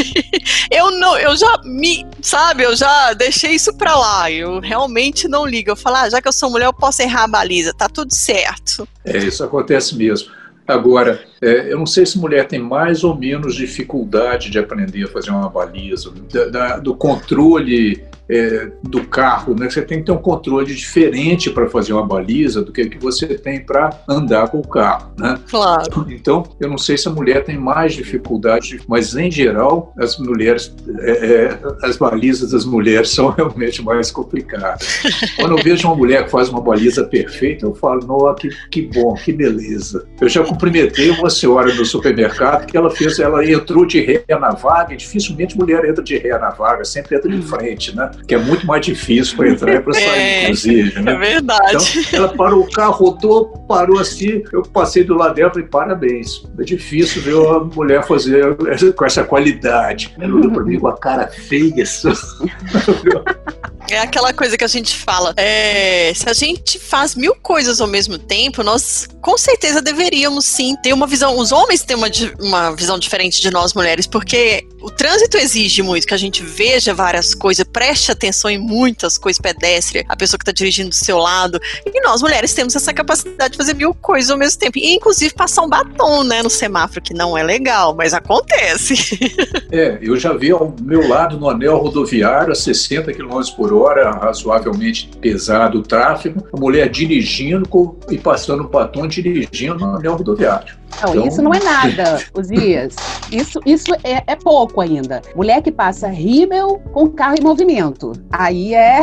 eu não, eu já me, sabe, eu já deixei isso pra lá. Eu realmente não ligo. Eu falo, ah, já que eu sou mulher, eu posso errar a baliza, tá tudo certo. É, isso acontece mesmo. Agora, é, eu não sei se mulher tem mais ou menos dificuldade de aprender a fazer uma baliza, do controle é, do carro, né? Você tem que ter um controle diferente para fazer uma baliza do que que você tem para andar com o carro, né? Claro. Então, eu não sei se a mulher tem mais dificuldade, mas em geral as mulheres, é, é as balizas das mulheres são realmente mais complicadas. Quando eu vejo uma mulher que faz uma baliza perfeita, eu falo, nossa, que, que bom, que beleza. Eu já cumprimentei uma senhora no supermercado que ela fez, ela entrou de ré na vaga, e dificilmente mulher entra de ré na vaga, sempre entra de hum. frente, né? Que é muito mais difícil para entrar e para sair, é, inclusive. Né? É verdade. Então, ela parou o carro, rodou, parou assim, eu passei do lado dela e falei, parabéns. É difícil ver uma mulher fazer com essa qualidade. Ela olhou para mim com a cara feia. É aquela coisa que a gente fala. É, se a gente faz mil coisas ao mesmo tempo, nós com certeza deveríamos sim ter uma visão. Os homens têm uma, uma visão diferente de nós mulheres, porque o trânsito exige muito que a gente veja várias coisas, preste atenção em muitas coisas pedestres, a pessoa que está dirigindo do seu lado. E nós mulheres temos essa capacidade de fazer mil coisas ao mesmo tempo. E inclusive passar um batom, né, no semáforo, que não é legal, mas acontece. É, eu já vi ao meu lado no anel rodoviário a 60 km por hora, razoavelmente pesado o tráfego, a mulher dirigindo e passando o batom dirigindo no anel rodoviário. Não, então... isso não é nada, Osias. Isso, isso é, é, pouco ainda. Mulher que passa rímel com carro em movimento. Aí é,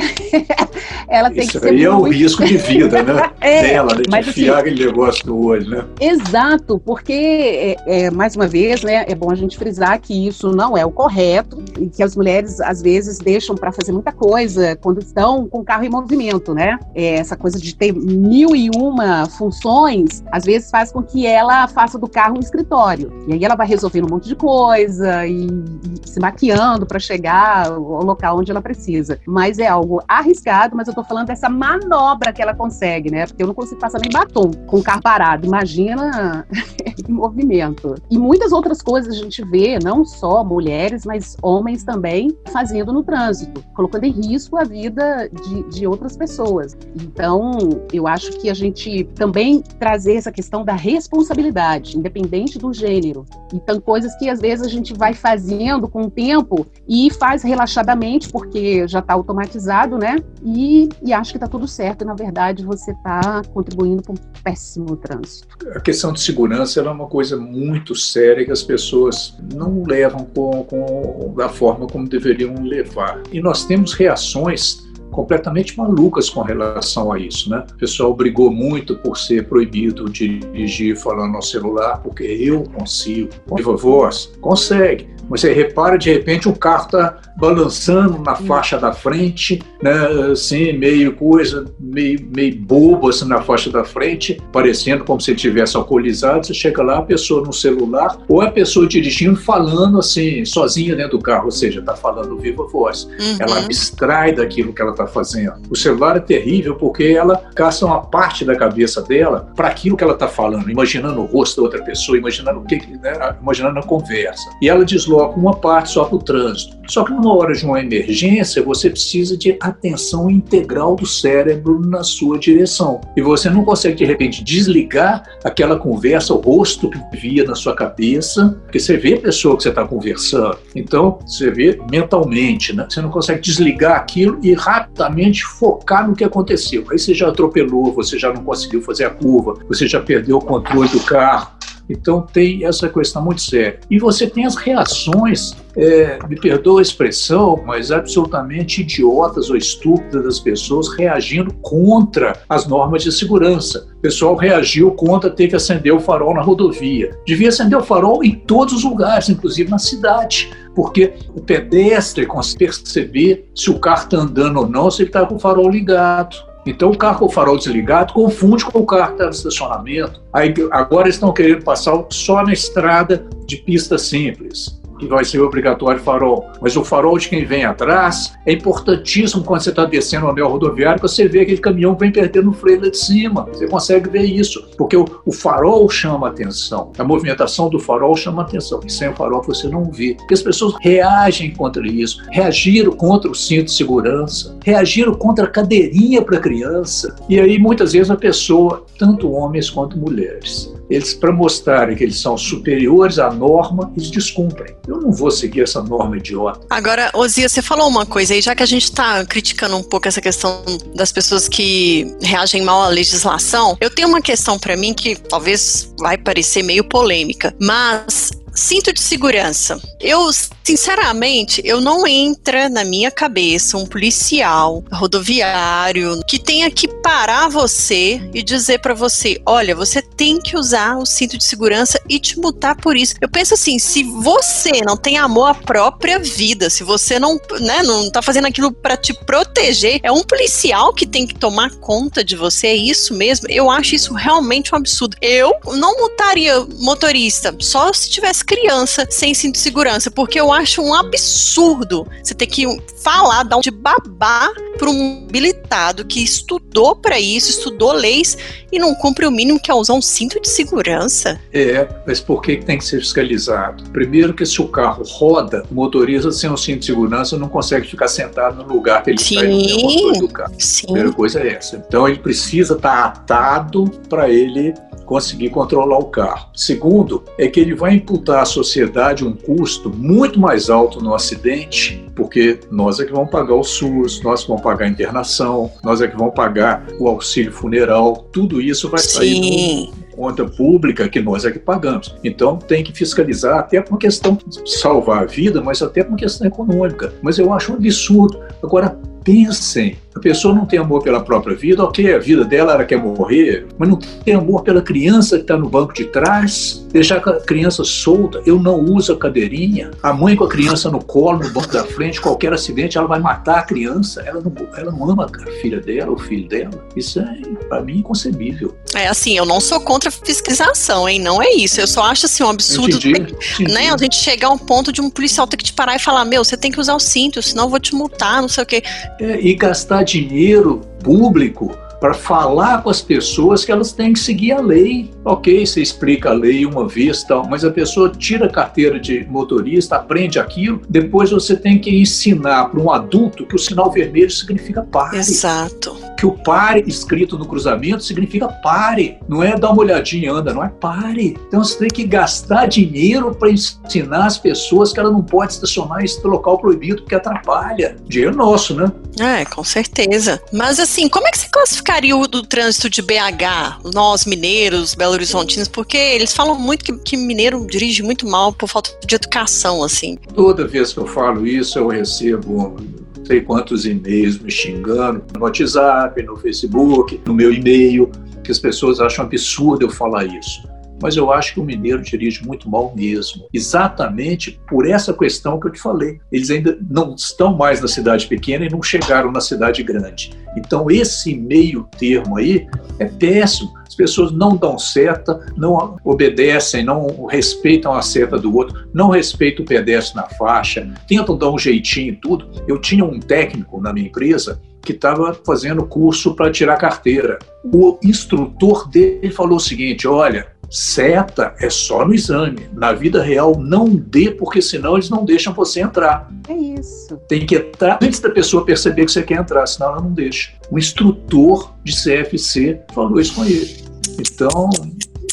ela tem Isso que ser aí muito... é o risco de vida, né? é, Dela, né? De mas, enfiar assim, aquele negócio no olho, né? Exato, porque, é, é, mais uma vez, né, é bom a gente frisar que isso não é o correto e que as mulheres, às vezes, deixam para fazer muita coisa quando estão com o carro em movimento, né? É, essa coisa de ter mil e uma funções, às vezes faz com que ela faça do carro um escritório. E aí ela vai resolvendo um monte de coisa e, e se maquiando para chegar ao local onde ela precisa. Mas é algo arriscado, mas eu tô falando dessa manobra que ela consegue, né? Porque eu não consigo passar nem batom com o carro parado. Imagina em movimento. E muitas outras coisas a gente vê, não só mulheres, mas homens também fazendo no trânsito, colocando em risco a vida de, de outras pessoas. Então, eu acho que a gente também trazer essa questão da responsabilidade, independente do gênero. Então, coisas que às vezes a gente vai fazendo com o tempo e faz relaxadamente, porque já está automatizado, né? E, e acha que está tudo certo, e na verdade você está contribuindo para um péssimo trânsito. A questão de segurança é uma coisa muito séria que as pessoas não levam com, com, da forma como deveriam levar. E nós temos reações completamente malucas com relação a isso, né? O pessoal brigou muito por ser proibido de dirigir falando no celular, porque eu consigo. Viva voz, consegue. Você repara, de repente, o carro está balançando na faixa da frente, né, assim, meio coisa, meio, meio bobo assim, na faixa da frente, parecendo como se ele tivesse alcoolizado. Você chega lá, a pessoa no celular, ou a pessoa dirigindo, falando assim, sozinha dentro do carro, ou seja, está falando viva voz. Uhum. Ela abstrai daquilo que ela está fazendo. O celular é terrível porque ela gasta uma parte da cabeça dela para aquilo que ela está falando, imaginando o rosto da outra pessoa, imaginando o que, né, imaginando a conversa. E ela desloca uma parte só para o trânsito. Só que numa hora de uma emergência, você precisa de atenção integral do cérebro na sua direção. E você não consegue, de repente, desligar aquela conversa, o rosto que via na sua cabeça, porque você vê a pessoa que você está conversando. Então, você vê mentalmente, né? Você não consegue desligar aquilo e rapidamente focar no que aconteceu. Aí você já atropelou, você já não conseguiu fazer a curva, você já perdeu o controle do carro. Então tem essa questão muito séria. E você tem as reações, é, me perdoa a expressão, mas absolutamente idiotas ou estúpidas das pessoas reagindo contra as normas de segurança. O pessoal reagiu contra ter que acender o farol na rodovia. Devia acender o farol em todos os lugares, inclusive na cidade, porque o pedestre consegue perceber se o carro está andando ou não, se ele está com o farol ligado. Então o carro com o farol desligado confunde com o carro que está no estacionamento. Aí, agora estão querendo passar só na estrada de pista simples que vai ser obrigatório farol. Mas o farol de quem vem atrás é importantíssimo quando você está descendo o anel rodoviário, você ver aquele caminhão vem perdendo o freio lá de cima. Você consegue ver isso, porque o, o farol chama atenção. A movimentação do farol chama atenção. E sem o farol você não vê. Porque as pessoas reagem contra isso, reagiram contra o cinto de segurança, reagiram contra a cadeirinha para criança. E aí muitas vezes a pessoa, tanto homens quanto mulheres, eles, para mostrarem que eles são superiores à norma, eles descumprem. Eu não vou seguir essa norma idiota. Agora, Ozia, você falou uma coisa aí, já que a gente está criticando um pouco essa questão das pessoas que reagem mal à legislação, eu tenho uma questão para mim que talvez vai parecer meio polêmica, mas cinto de segurança. Eu, sinceramente, eu não entra na minha cabeça um policial rodoviário que tenha que parar você e dizer para você, olha, você tem que usar o cinto de segurança e te multar por isso. Eu penso assim, se você não tem amor à própria vida, se você não, né, não tá fazendo aquilo para te proteger, é um policial que tem que tomar conta de você, é isso mesmo? Eu acho isso realmente um absurdo. Eu não multaria motorista, só se tivesse criança sem cinto de segurança, porque eu acho um absurdo você ter que falar, dar um de babá para um habilitado que estudou para isso, estudou leis e não cumpre o mínimo que é usar um cinto de segurança. É, mas por que tem que ser fiscalizado? Primeiro que se o carro roda, o motorista sem um cinto de segurança não consegue ficar sentado no lugar que ele está no controle do carro. Sim. A primeira coisa é essa. Então ele precisa estar atado para ele conseguir controlar o carro. Segundo, é que ele vai imputar à sociedade um custo muito mais alto no acidente, porque nós é que vamos pagar o SUS, nós que vamos pagar a internação, nós é que vamos pagar o auxílio funeral, tudo isso vai sair Sim. do conta pública que nós é que pagamos. Então tem que fiscalizar até por uma questão de salvar a vida, mas até por uma questão econômica. Mas eu acho um absurdo. Agora, Pensem, a pessoa não tem amor pela própria vida, ok, a vida dela ela quer morrer, mas não tem amor pela criança que está no banco de trás, deixar a criança solta. Eu não uso a cadeirinha. A mãe com a criança no colo, no banco da frente, qualquer acidente, ela vai matar a criança. Ela não, ela não ama a filha dela, o filho dela. Isso é, para mim, inconcebível. É assim, eu não sou contra a fiscalização, hein? Não é isso. Eu só acho assim um absurdo, Entendi, entendi. né? A gente chegar a um ponto de um policial ter que te parar e falar: meu, você tem que usar o cinto, senão eu vou te multar, não sei o quê. É, e gastar dinheiro público para falar com as pessoas que elas têm que seguir a lei. Ok, você explica a lei uma vez, tal, mas a pessoa tira a carteira de motorista, aprende aquilo, depois você tem que ensinar para um adulto que o sinal vermelho significa pare. Exato. Que o pare escrito no cruzamento significa pare. Não é dar uma olhadinha, anda, não é pare. Então você tem que gastar dinheiro para ensinar as pessoas que ela não pode estacionar em local proibido porque atrapalha. Dinheiro nosso, né? É, com certeza. Mas assim, como é que você classificaria o do trânsito de BH, nós mineiros, Belo Horizontinos? Porque eles falam muito que, que mineiro dirige muito mal por falta de educação, assim. Toda vez que eu falo isso, eu recebo não sei quantos e-mails me xingando no WhatsApp, no Facebook, no meu e-mail, que as pessoas acham absurdo eu falar isso mas eu acho que o mineiro dirige muito mal mesmo. Exatamente por essa questão que eu te falei. Eles ainda não estão mais na cidade pequena e não chegaram na cidade grande. Então, esse meio termo aí é péssimo. As pessoas não dão seta, não obedecem, não respeitam a seta do outro, não respeitam o pedestre na faixa, tentam dar um jeitinho e tudo. Eu tinha um técnico na minha empresa que estava fazendo curso para tirar carteira. O instrutor dele falou o seguinte: olha, Seta é só no exame. Na vida real, não dê, porque senão eles não deixam você entrar. É isso. Tem que entrar antes da pessoa perceber que você quer entrar, senão ela não deixa. O instrutor de CFC falou isso com ele. Então,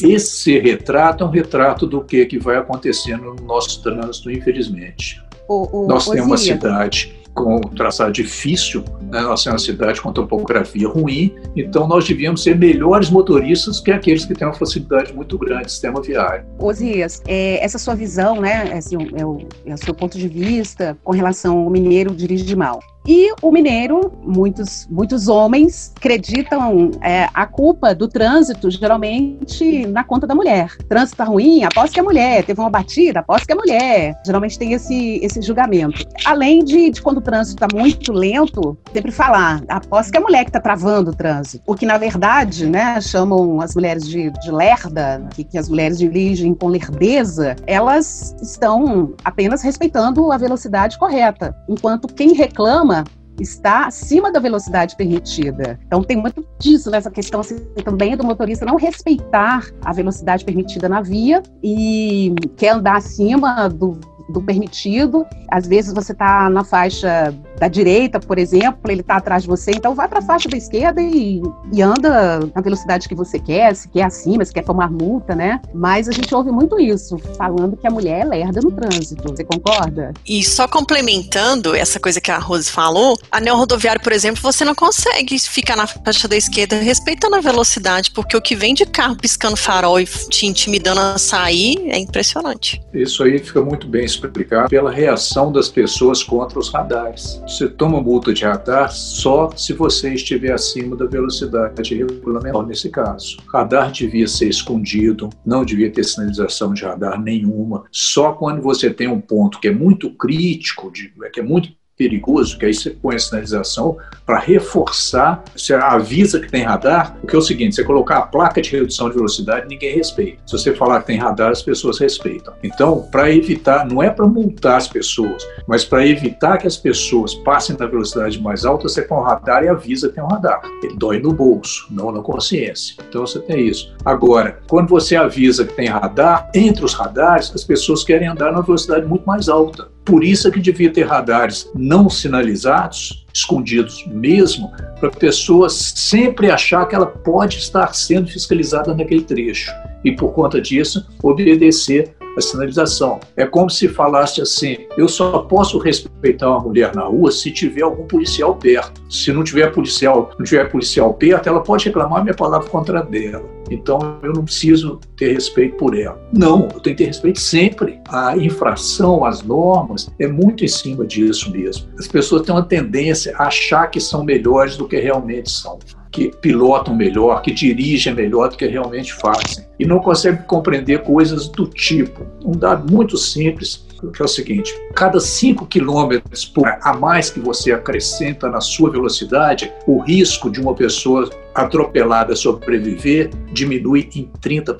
esse retrato é um retrato do que, que vai acontecendo no nosso trânsito, infelizmente. O, o, Nós temos uma cidade com traçado difícil, né? temos uma cidade com topografia ruim, então nós devíamos ser melhores motoristas que aqueles que têm uma facilidade muito grande sistema viário. Osias, é, essa sua visão, né, assim, é, o, é o seu ponto de vista com relação ao mineiro dirige mal. E o mineiro, muitos, muitos homens acreditam é, a culpa do trânsito geralmente na conta da mulher. Trânsito tá ruim, aposto que é mulher. Teve uma batida, aposto que é mulher. Geralmente tem esse, esse julgamento. Além de, de quando o trânsito está muito lento, sempre falar, aposto que é mulher que está travando o trânsito. O que, na verdade, né, chamam as mulheres de, de lerda, que, que as mulheres dirigem com lerdeza, elas estão apenas respeitando a velocidade correta. Enquanto quem reclama está acima da velocidade permitida. Então tem muito disso nessa questão assim, também do motorista não respeitar a velocidade permitida na via e quer andar acima do do permitido. Às vezes você está na faixa da direita, por exemplo, ele está atrás de você, então vai para a faixa da esquerda e, e, anda na velocidade que você quer, se quer acima, se quer tomar multa, né? Mas a gente ouve muito isso, falando que a mulher é lerda no trânsito. Você concorda? E só complementando essa coisa que a Rose falou, anel rodoviário, por exemplo, você não consegue ficar na faixa da esquerda respeitando a velocidade, porque o que vem de carro piscando farol e te intimidando a sair é impressionante. Isso aí fica muito bem explicar pela reação das pessoas contra os radares. Você toma multa de radar só se você estiver acima da velocidade regulamentar nesse caso. Radar devia ser escondido, não devia ter sinalização de radar nenhuma. Só quando você tem um ponto que é muito crítico, que é muito perigoso, que aí você põe a sinalização para reforçar, você avisa que tem radar, porque é o seguinte, você colocar a placa de redução de velocidade, ninguém respeita. Se você falar que tem radar, as pessoas respeitam. Então, para evitar, não é para multar as pessoas, mas para evitar que as pessoas passem na velocidade mais alta, você põe o radar e avisa que tem um radar. Ele dói no bolso, não na consciência. Então, você tem isso. Agora, quando você avisa que tem radar, entre os radares, as pessoas querem andar na velocidade muito mais alta. Por isso é que devia ter radares não sinalizados, escondidos mesmo, para a pessoa sempre achar que ela pode estar sendo fiscalizada naquele trecho. E por conta disso, obedecer a sinalização. É como se falasse assim: eu só posso respeitar uma mulher na rua se tiver algum policial perto. Se não tiver policial, não tiver policial perto, ela pode reclamar minha palavra contra dela. Então eu não preciso ter respeito por ela. Não, eu tenho que ter respeito sempre. A infração, as normas, é muito em cima disso mesmo. As pessoas têm uma tendência a achar que são melhores do que realmente são que pilotam melhor, que dirigem melhor do que realmente fazem. E não conseguem compreender coisas do tipo. Um dado muito simples, que é o seguinte: cada 5 km por a mais que você acrescenta na sua velocidade, o risco de uma pessoa atropelada sobreviver diminui em 30%.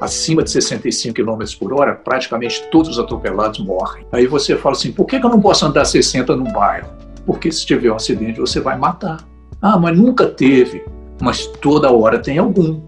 Acima de 65 km por hora, praticamente todos os atropelados morrem. Aí você fala assim: por que eu não posso andar 60 no bairro? Porque se tiver um acidente, você vai matar. Ah, mas nunca teve. Mas toda hora tem algum.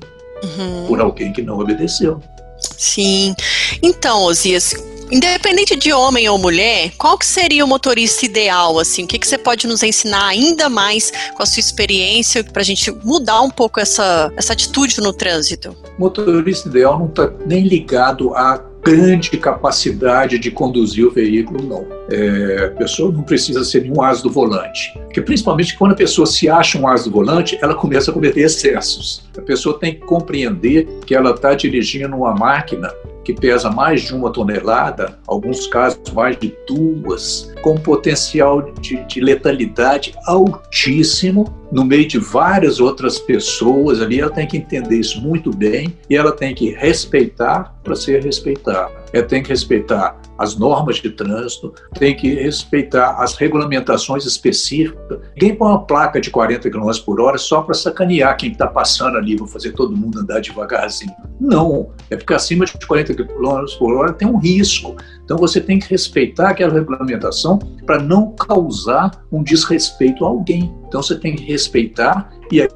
Uhum. Por alguém que não obedeceu. Sim. Então, Osias, independente de homem ou mulher, qual que seria o motorista ideal? Assim, o que, que você pode nos ensinar ainda mais com a sua experiência para a gente mudar um pouco essa, essa atitude no trânsito? Motorista ideal não está nem ligado a grande capacidade de conduzir o veículo, não. É, a pessoa não precisa ser nenhum as do volante. Porque, principalmente, quando a pessoa se acha um as do volante, ela começa a cometer excessos. A pessoa tem que compreender que ela está dirigindo uma máquina que pesa mais de uma tonelada, alguns casos mais de duas, com potencial de, de letalidade altíssimo no meio de várias outras pessoas ali, ela tem que entender isso muito bem e ela tem que respeitar para ser respeitada. Ela tem que respeitar as normas de trânsito, tem que respeitar as regulamentações específicas. Ninguém põe uma placa de 40 km por hora só para sacanear quem está passando ali, vou fazer todo mundo andar devagarzinho. Não, é porque acima de 40 km por hora tem um risco. Então você tem que respeitar aquela regulamentação para não causar um desrespeito a alguém. Então você tem que respeitar e aí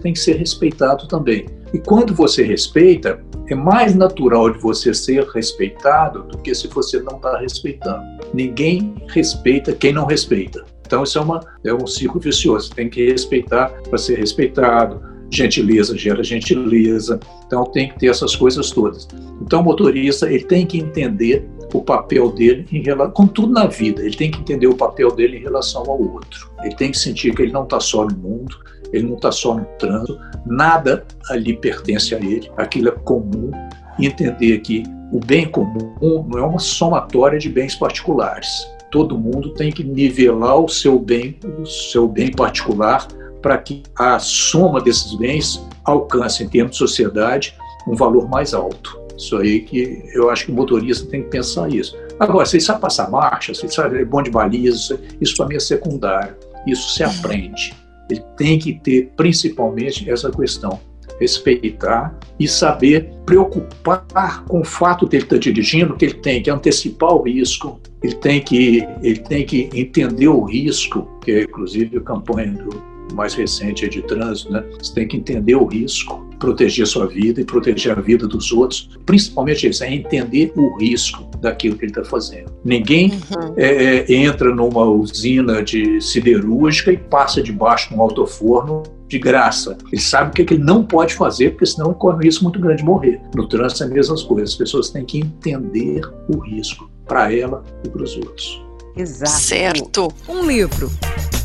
tem que ser respeitado também. E quando você respeita, é mais natural de você ser respeitado do que se você não está respeitando. Ninguém respeita quem não respeita. Então isso é, uma, é um ciclo vicioso. Tem que respeitar para ser respeitado. Gentileza gera gentileza. Então tem que ter essas coisas todas. Então o motorista ele tem que entender o papel dele em relação, com tudo na vida, ele tem que entender o papel dele em relação ao outro. Ele tem que sentir que ele não está só no mundo, ele não está só no trânsito, nada ali pertence a ele, aquilo é comum, entender que o bem comum não é uma somatória de bens particulares. Todo mundo tem que nivelar o seu bem, o seu bem particular, para que a soma desses bens alcance, em termos de sociedade, um valor mais alto. Isso aí que eu acho que o motorista tem que pensar isso. Agora, se ele sabe passar marcha, se ele sabe bom de baliza, isso para mim é secundário. Isso se aprende. Ele tem que ter principalmente essa questão respeitar e saber preocupar com o fato de ele estar dirigindo, que ele tem que antecipar o risco, ele tem que, ele tem que entender o risco, que é inclusive a campanha do mais recente de trânsito, né? Você tem que entender o risco, proteger sua vida e proteger a vida dos outros. Principalmente isso, é entender o risco daquilo que ele está fazendo. Ninguém uhum. é, é, entra numa usina de siderúrgica e passa debaixo de um autoforno de graça. Ele sabe o que, é que ele não pode fazer, porque senão corre um risco muito grande de morrer. No trânsito é a mesma coisa. As pessoas têm que entender o risco para ela e para os outros. Exato. Certo. Um livro,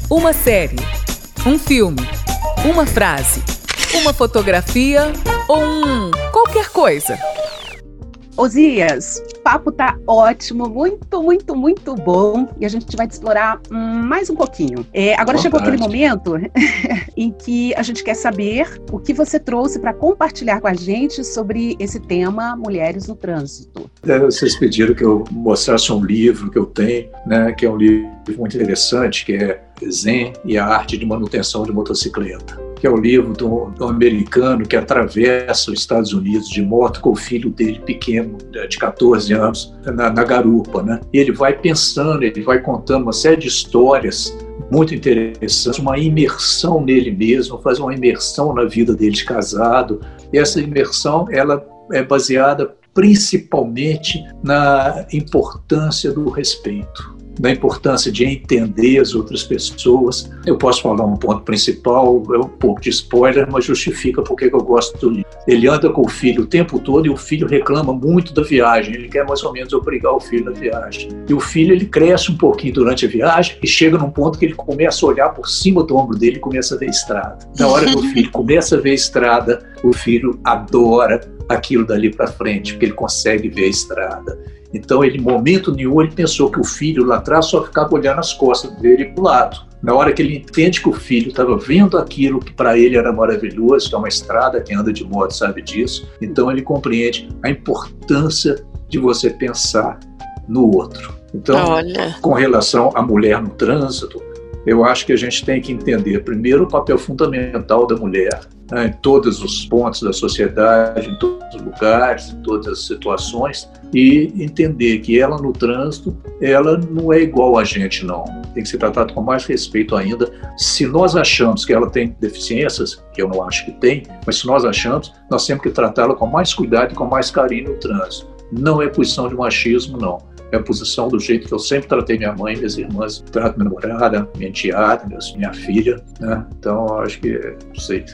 uma série um filme, uma frase, uma fotografia ou um qualquer coisa. Osias, o papo tá ótimo, muito, muito, muito bom. E a gente vai explorar mais um pouquinho. É, agora chegou aquele momento em que a gente quer saber o que você trouxe para compartilhar com a gente sobre esse tema Mulheres no Trânsito. É, vocês pediram que eu mostrasse um livro que eu tenho, né, que é um livro muito interessante, que é Zen e a Arte de Manutenção de Motocicleta que é o livro do, do, americano que atravessa os Estados Unidos de moto com o filho dele pequeno, de 14 anos, na, na garupa. Né? E ele vai pensando, ele vai contando uma série de histórias muito interessantes, uma imersão nele mesmo, fazer uma imersão na vida dele de casado. E essa imersão ela é baseada principalmente na importância do respeito da importância de entender as outras pessoas. Eu posso falar um ponto principal, é um pouco de spoiler, mas justifica porque eu gosto do livro. Ele anda com o filho o tempo todo e o filho reclama muito da viagem, ele quer mais ou menos obrigar o filho na viagem. E o filho ele cresce um pouquinho durante a viagem e chega num ponto que ele começa a olhar por cima do ombro dele e começa a ver a estrada. Na hora que o filho começa a ver a estrada, o filho adora aquilo dali para frente, porque ele consegue ver a estrada. Então, ele, momento nenhum, ele pensou que o filho lá atrás só ficava olhando as costas dele para o lado. Na hora que ele entende que o filho estava vendo aquilo que para ele era maravilhoso, que é uma estrada, quem anda de moto sabe disso, então ele compreende a importância de você pensar no outro. Então, Olha. com relação à mulher no trânsito, eu acho que a gente tem que entender primeiro o papel fundamental da mulher em todos os pontos da sociedade, em todos os lugares, em todas as situações, e entender que ela no trânsito, ela não é igual a gente, não. Tem que ser tratado com mais respeito ainda. Se nós achamos que ela tem deficiências, que eu não acho que tem, mas se nós achamos, nós temos que tratá-la com mais cuidado e com mais carinho no trânsito. Não é posição de machismo, não é a posição do jeito que eu sempre tratei minha mãe, minhas irmãs, trato minha namorada, minha enteada, minha filha, né? Então, acho que, não sei,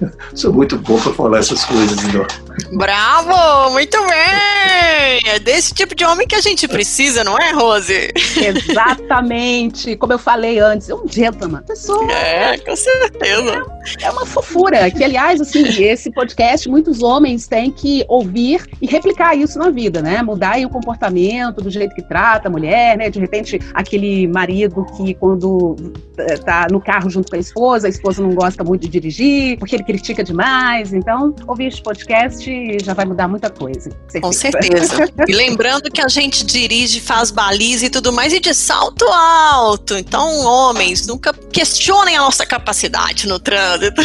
sou muito bom para falar essas coisas, então. Bravo! Muito bem! É desse tipo de homem que a gente precisa, não é, Rose? Exatamente! Como eu falei antes, é um gentleman. Pessoa. É, com certeza. É, é uma fofura. Que, aliás, assim, esse podcast, muitos homens têm que ouvir e replicar isso na vida, né? Mudar o comportamento do jeito que trata a mulher, né? De repente, aquele marido que quando eh, tá no carro junto com a esposa, a esposa não gosta muito de dirigir, porque ele critica demais. Então, ouvir esse podcast já vai mudar muita coisa. Certeza. Com certeza. e lembrando que a gente dirige, faz baliza e tudo mais, e de salto alto. Então, homens, nunca questionem a nossa capacidade no trânsito.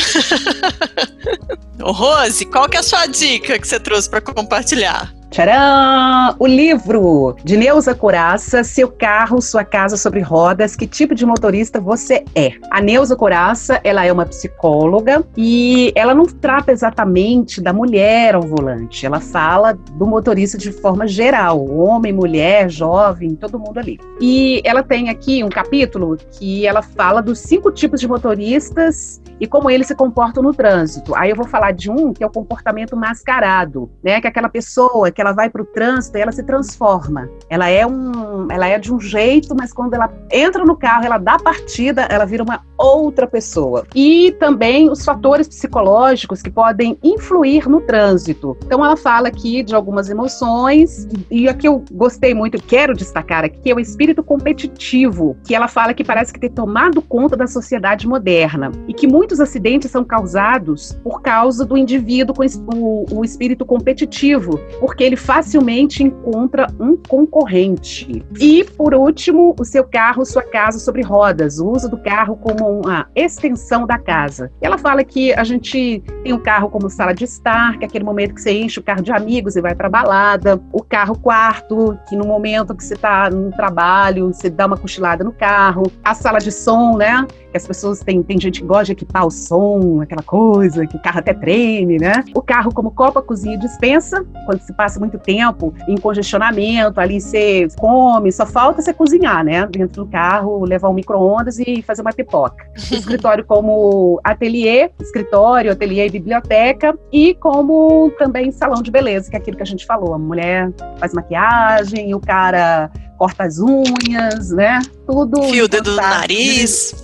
Ô, Rose, qual que é a sua dica que você trouxe para compartilhar? Tcharam! O livro de Neuza Coraça, Seu Carro, Sua Casa sobre Rodas, que tipo de motorista você é? A Neuza Coraça, ela é uma psicóloga e ela não trata exatamente da mulher ao volante, ela fala do motorista de forma geral, homem, mulher, jovem, todo mundo ali. E ela tem aqui um capítulo que ela fala dos cinco tipos de motoristas e como eles se comportam no trânsito. Aí eu vou falar de um que é o comportamento mascarado, né? Que é aquela pessoa que ela vai para o trânsito e ela se transforma. Ela é um, ela é de um jeito, mas quando ela entra no carro, ela dá partida, ela vira uma outra pessoa. E também os fatores psicológicos que podem influir no trânsito. Então ela fala aqui de algumas emoções e aqui eu gostei muito, quero destacar aqui, que é o espírito competitivo, que ela fala que parece que tem tomado conta da sociedade moderna e que muitos acidentes são causados por causa do indivíduo com o, o espírito competitivo, porque ele ele facilmente encontra um concorrente. E, por último, o seu carro, sua casa sobre rodas, o uso do carro como uma extensão da casa. Ela fala que a gente tem o um carro como sala de estar, que é aquele momento que você enche o carro de amigos e vai para balada, o carro quarto, que no momento que você está no trabalho, você dá uma cochilada no carro, a sala de som, né? Que as pessoas têm, tem gente que gosta de equipar o som, aquela coisa, que o carro até treme, né? O carro como copa, cozinha e dispensa, quando se passa muito tempo em congestionamento, ali você come, só falta você cozinhar, né? Dentro do carro, levar um micro-ondas e fazer uma pipoca. O escritório como ateliê, escritório, ateliê e biblioteca, e como também salão de beleza, que é aquilo que a gente falou. A mulher faz maquiagem, o cara corta as unhas, né? Tudo. Fio o dedo do nariz.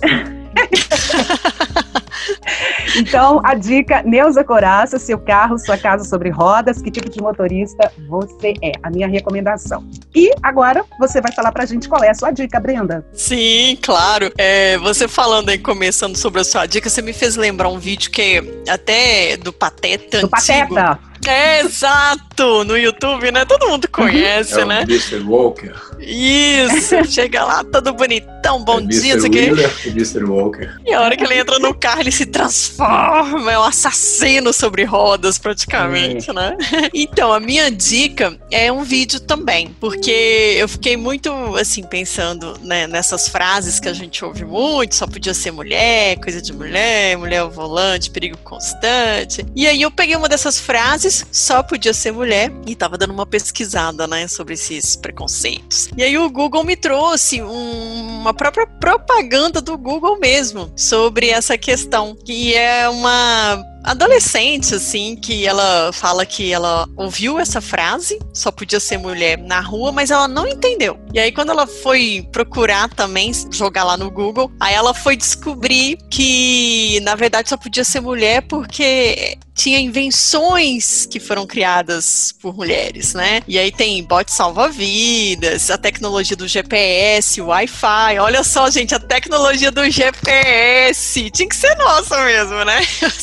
então, a dica, Neuza Coraça, seu carro, sua casa sobre rodas, que tipo de motorista você é? A minha recomendação. E agora você vai falar pra gente qual é a sua dica, Brenda. Sim, claro. É, você falando aí, começando sobre a sua dica, você me fez lembrar um vídeo que é até do Pateta do antigo. Pateta. É, exato! No YouTube, né? Todo mundo conhece, é né? Mr. Walker. Isso! Chega lá todo bonitão bom é dia. Wheeler e Mr. Walker. E a hora que ele entra no carro, ele se transforma, é um assassino sobre rodas, praticamente, é. né? Então, a minha dica é um vídeo também, porque eu fiquei muito, assim, pensando né, nessas frases que a gente ouve muito, só podia ser mulher, coisa de mulher, mulher ao volante, perigo constante. E aí eu peguei uma dessas frases, só podia ser mulher, e tava dando uma pesquisada, né, sobre esses preconceitos. E aí o Google me trouxe um, uma própria propaganda do Google mesmo sobre essa questão, que é uma adolescente, assim, que ela fala que ela ouviu essa frase, só podia ser mulher na rua, mas ela não entendeu. E aí, quando ela foi procurar também, jogar lá no Google, aí ela foi descobrir que, na verdade, só podia ser mulher porque tinha invenções que foram criadas por mulheres, né? E aí tem bot salva-vidas, a tecnologia do GPS, o Wi-Fi. Olha só, gente, a tecnologia do GPS. Tinha que ser nossa mesmo, né?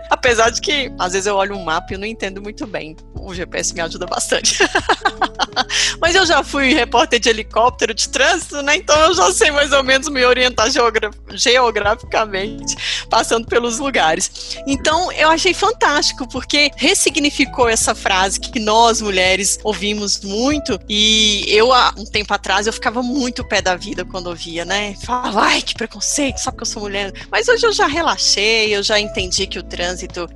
Apesar de que às vezes eu olho um mapa e não entendo muito bem. O GPS me ajuda bastante. Mas eu já fui repórter de helicóptero de trânsito, né? Então eu já sei mais ou menos me orientar geograf geograficamente, passando pelos lugares. Então eu achei fantástico, porque ressignificou essa frase que nós mulheres ouvimos muito. E eu, há um tempo atrás, eu ficava muito pé da vida quando ouvia, né? Falava, ai, que preconceito, só porque eu sou mulher. Mas hoje eu já relaxei, eu já entendi que o trânsito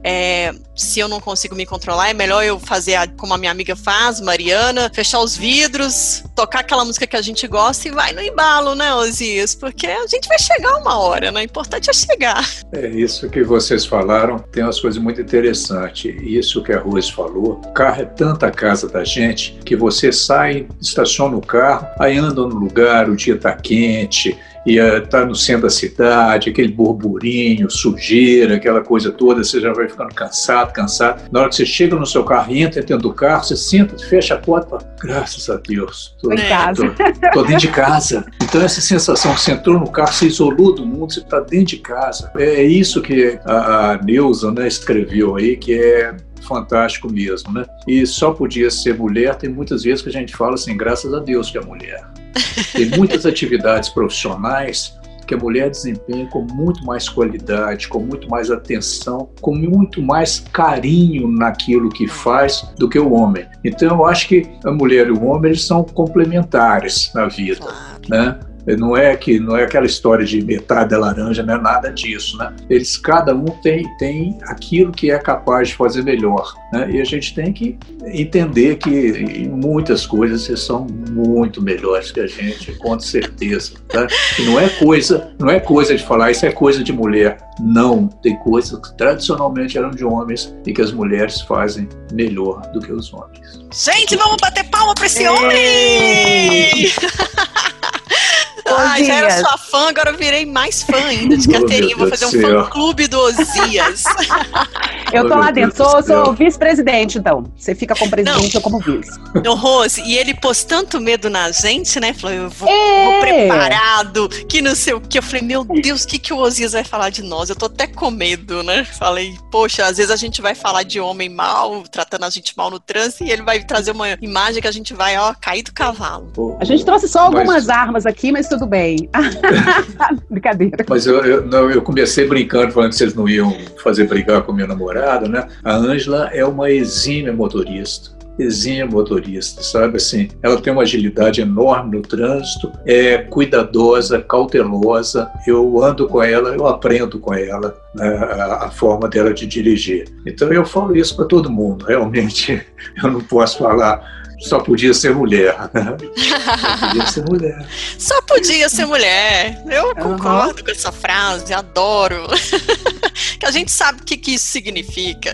é. Se eu não consigo me controlar, é melhor eu fazer a, como a minha amiga faz, Mariana, fechar os vidros, tocar aquela música que a gente gosta e vai no embalo, né, Osias? Porque a gente vai chegar uma hora, né? O importante é chegar. É isso que vocês falaram, tem umas coisas muito interessante. Isso que a Rose falou, o carro é tanta casa da gente que você sai, estaciona o carro, aí anda no lugar, o dia está quente, e está no centro da cidade, aquele burburinho, sujeira, aquela coisa toda, você já vai ficando cansado, cansado. Na hora que você chega no seu carro, entra dentro do carro, você senta, fecha a porta, fala, graças a Deus, tô, tô, tô, dentro de casa. Então essa sensação que você entrou no carro, você isolou do mundo, você está dentro de casa. É isso que a, a Neuza né, escreveu aí, que é fantástico mesmo, né? E só podia ser mulher, tem muitas vezes que a gente fala assim, graças a Deus que é mulher. Tem muitas atividades profissionais que a mulher desempenha com muito mais qualidade, com muito mais atenção, com muito mais carinho naquilo que faz do que o homem. Então eu acho que a mulher e o homem eles são complementares na vida, né? Não é que não é aquela história de metade da laranja, não é nada disso, né? Eles cada um tem tem aquilo que é capaz de fazer melhor, né? E a gente tem que entender que em muitas coisas vocês são muito melhores que a gente, com certeza, tá? E não é coisa, não é coisa de falar isso é coisa de mulher. Não, tem coisas que tradicionalmente eram de homens e que as mulheres fazem melhor do que os homens. Gente, vamos bater palma para esse homem! Ai, já era sua fã, agora eu virei mais fã ainda de carteirinha. Vou fazer um fã-clube do Osias. eu tô lá dentro, sou, sou vice-presidente, então. Você fica como presidente ou como vice. No Rose, e ele pôs tanto medo na gente, né? Falou, eu vou, vou, preparado, que não sei o que. Eu falei, meu Deus, o que, que o Osias vai falar de nós? Eu tô até com medo, né? Falei, poxa, às vezes a gente vai falar de homem mal, tratando a gente mal no trânsito, e ele vai trazer uma imagem que a gente vai, ó, cair do cavalo. A gente trouxe só algumas mas... armas aqui, mas tudo bem. Brincadeira. Mas eu, eu, não, eu comecei brincando, falando que vocês não iam fazer brigar com meu namorado, né? A Ângela é uma exímia motorista exímia motorista, sabe assim? Ela tem uma agilidade enorme no trânsito, é cuidadosa, cautelosa. Eu ando com ela, eu aprendo com ela né, a, a, forma dela de dirigir. Então eu falo isso para todo mundo. Realmente, eu não posso falar só podia ser mulher. Só podia ser mulher. Só podia ser mulher. Eu concordo uhum. com essa frase, adoro. que a gente sabe o que, que isso significa.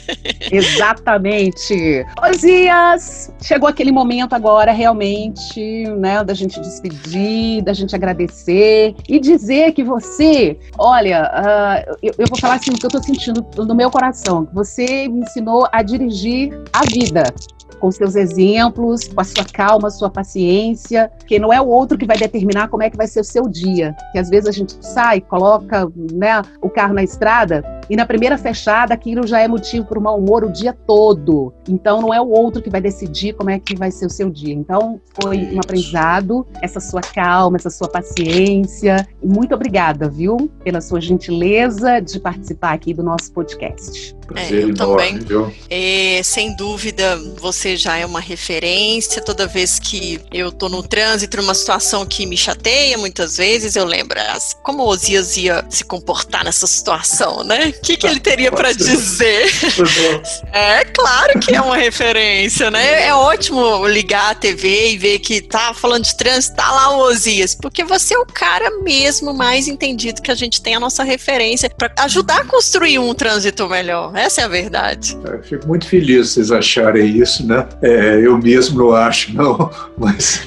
Exatamente. Osias, chegou aquele momento agora realmente, né, da gente despedir, da gente agradecer e dizer que você, olha, uh, eu, eu, vou falar assim o que eu estou sentindo no meu coração. Você me ensinou a dirigir a vida com seus exemplos, com a sua calma, sua paciência, porque não é o outro que vai determinar como é que vai ser o seu dia. Que às vezes a gente sai, coloca né, o carro na estrada e na primeira fechada aquilo já é motivo para o mau humor o dia todo. Então não é o outro que vai decidir como é que vai ser o seu dia. Então foi um aprendizado, essa sua calma, essa sua paciência. Muito obrigada, viu, pela sua gentileza de participar aqui do nosso podcast. É, eu também. É, sem dúvida, você já é uma referência. Toda vez que eu tô no trânsito, numa situação que me chateia, muitas vezes eu lembro como o Osias ia se comportar nessa situação, né? O que, que ele teria para dizer? é claro que é uma referência, né? É ótimo ligar a TV e ver que tá falando de trânsito, tá lá o Osias, porque você é o cara mesmo mais entendido que a gente tem a nossa referência para ajudar a construir um trânsito melhor. Essa é a verdade. Eu fico muito feliz vocês acharem isso, né? É, eu mesmo não acho, não, mas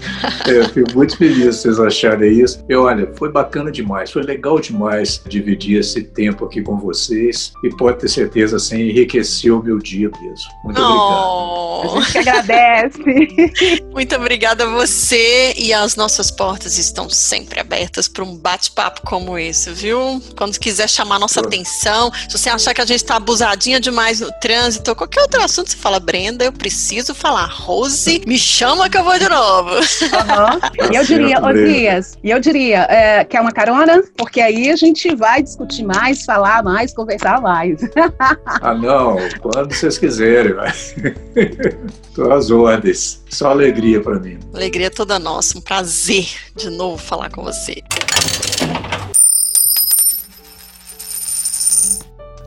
é, eu fico muito feliz vocês acharem isso. E olha, foi bacana demais, foi legal demais dividir esse tempo aqui com vocês e pode ter certeza, assim, enriqueceu o meu dia mesmo. Muito oh, obrigado. A gente que agradece. muito obrigada a você e as nossas portas estão sempre abertas para um bate-papo como esse, viu? Quando quiser chamar nossa atenção, se você achar que a gente está abusadinho demais no trânsito, ou qualquer outro assunto, você fala, Brenda, eu preciso falar. Rose, me chama que eu vou de novo. Uhum. E eu diria, ô Dias, e eu diria, é, quer uma carona? Porque aí a gente vai discutir mais, falar mais, conversar mais. ah, não, quando vocês quiserem, vai. Tô às ordens. Só alegria para mim. Alegria toda nossa, um prazer de novo falar com você.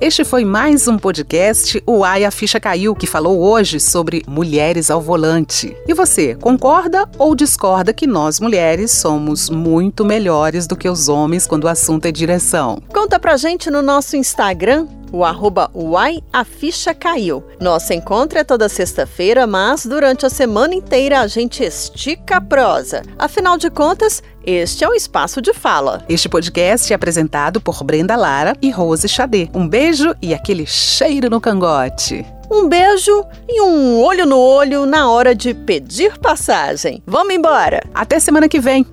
Este foi mais um podcast O Ai a Ficha Caiu, que falou hoje sobre mulheres ao volante. E você, concorda ou discorda que nós mulheres somos muito melhores do que os homens quando o assunto é direção? Conta pra gente no nosso Instagram, o arroba Uai a Ficha Caiu. Nosso encontro é toda sexta-feira, mas durante a semana inteira a gente estica a prosa. Afinal de contas, este é um espaço de fala. Este podcast é apresentado por Brenda Lara e Rose Xadê. Um beijo e aquele cheiro no cangote. Um beijo e um olho no olho na hora de pedir passagem. Vamos embora! Até semana que vem!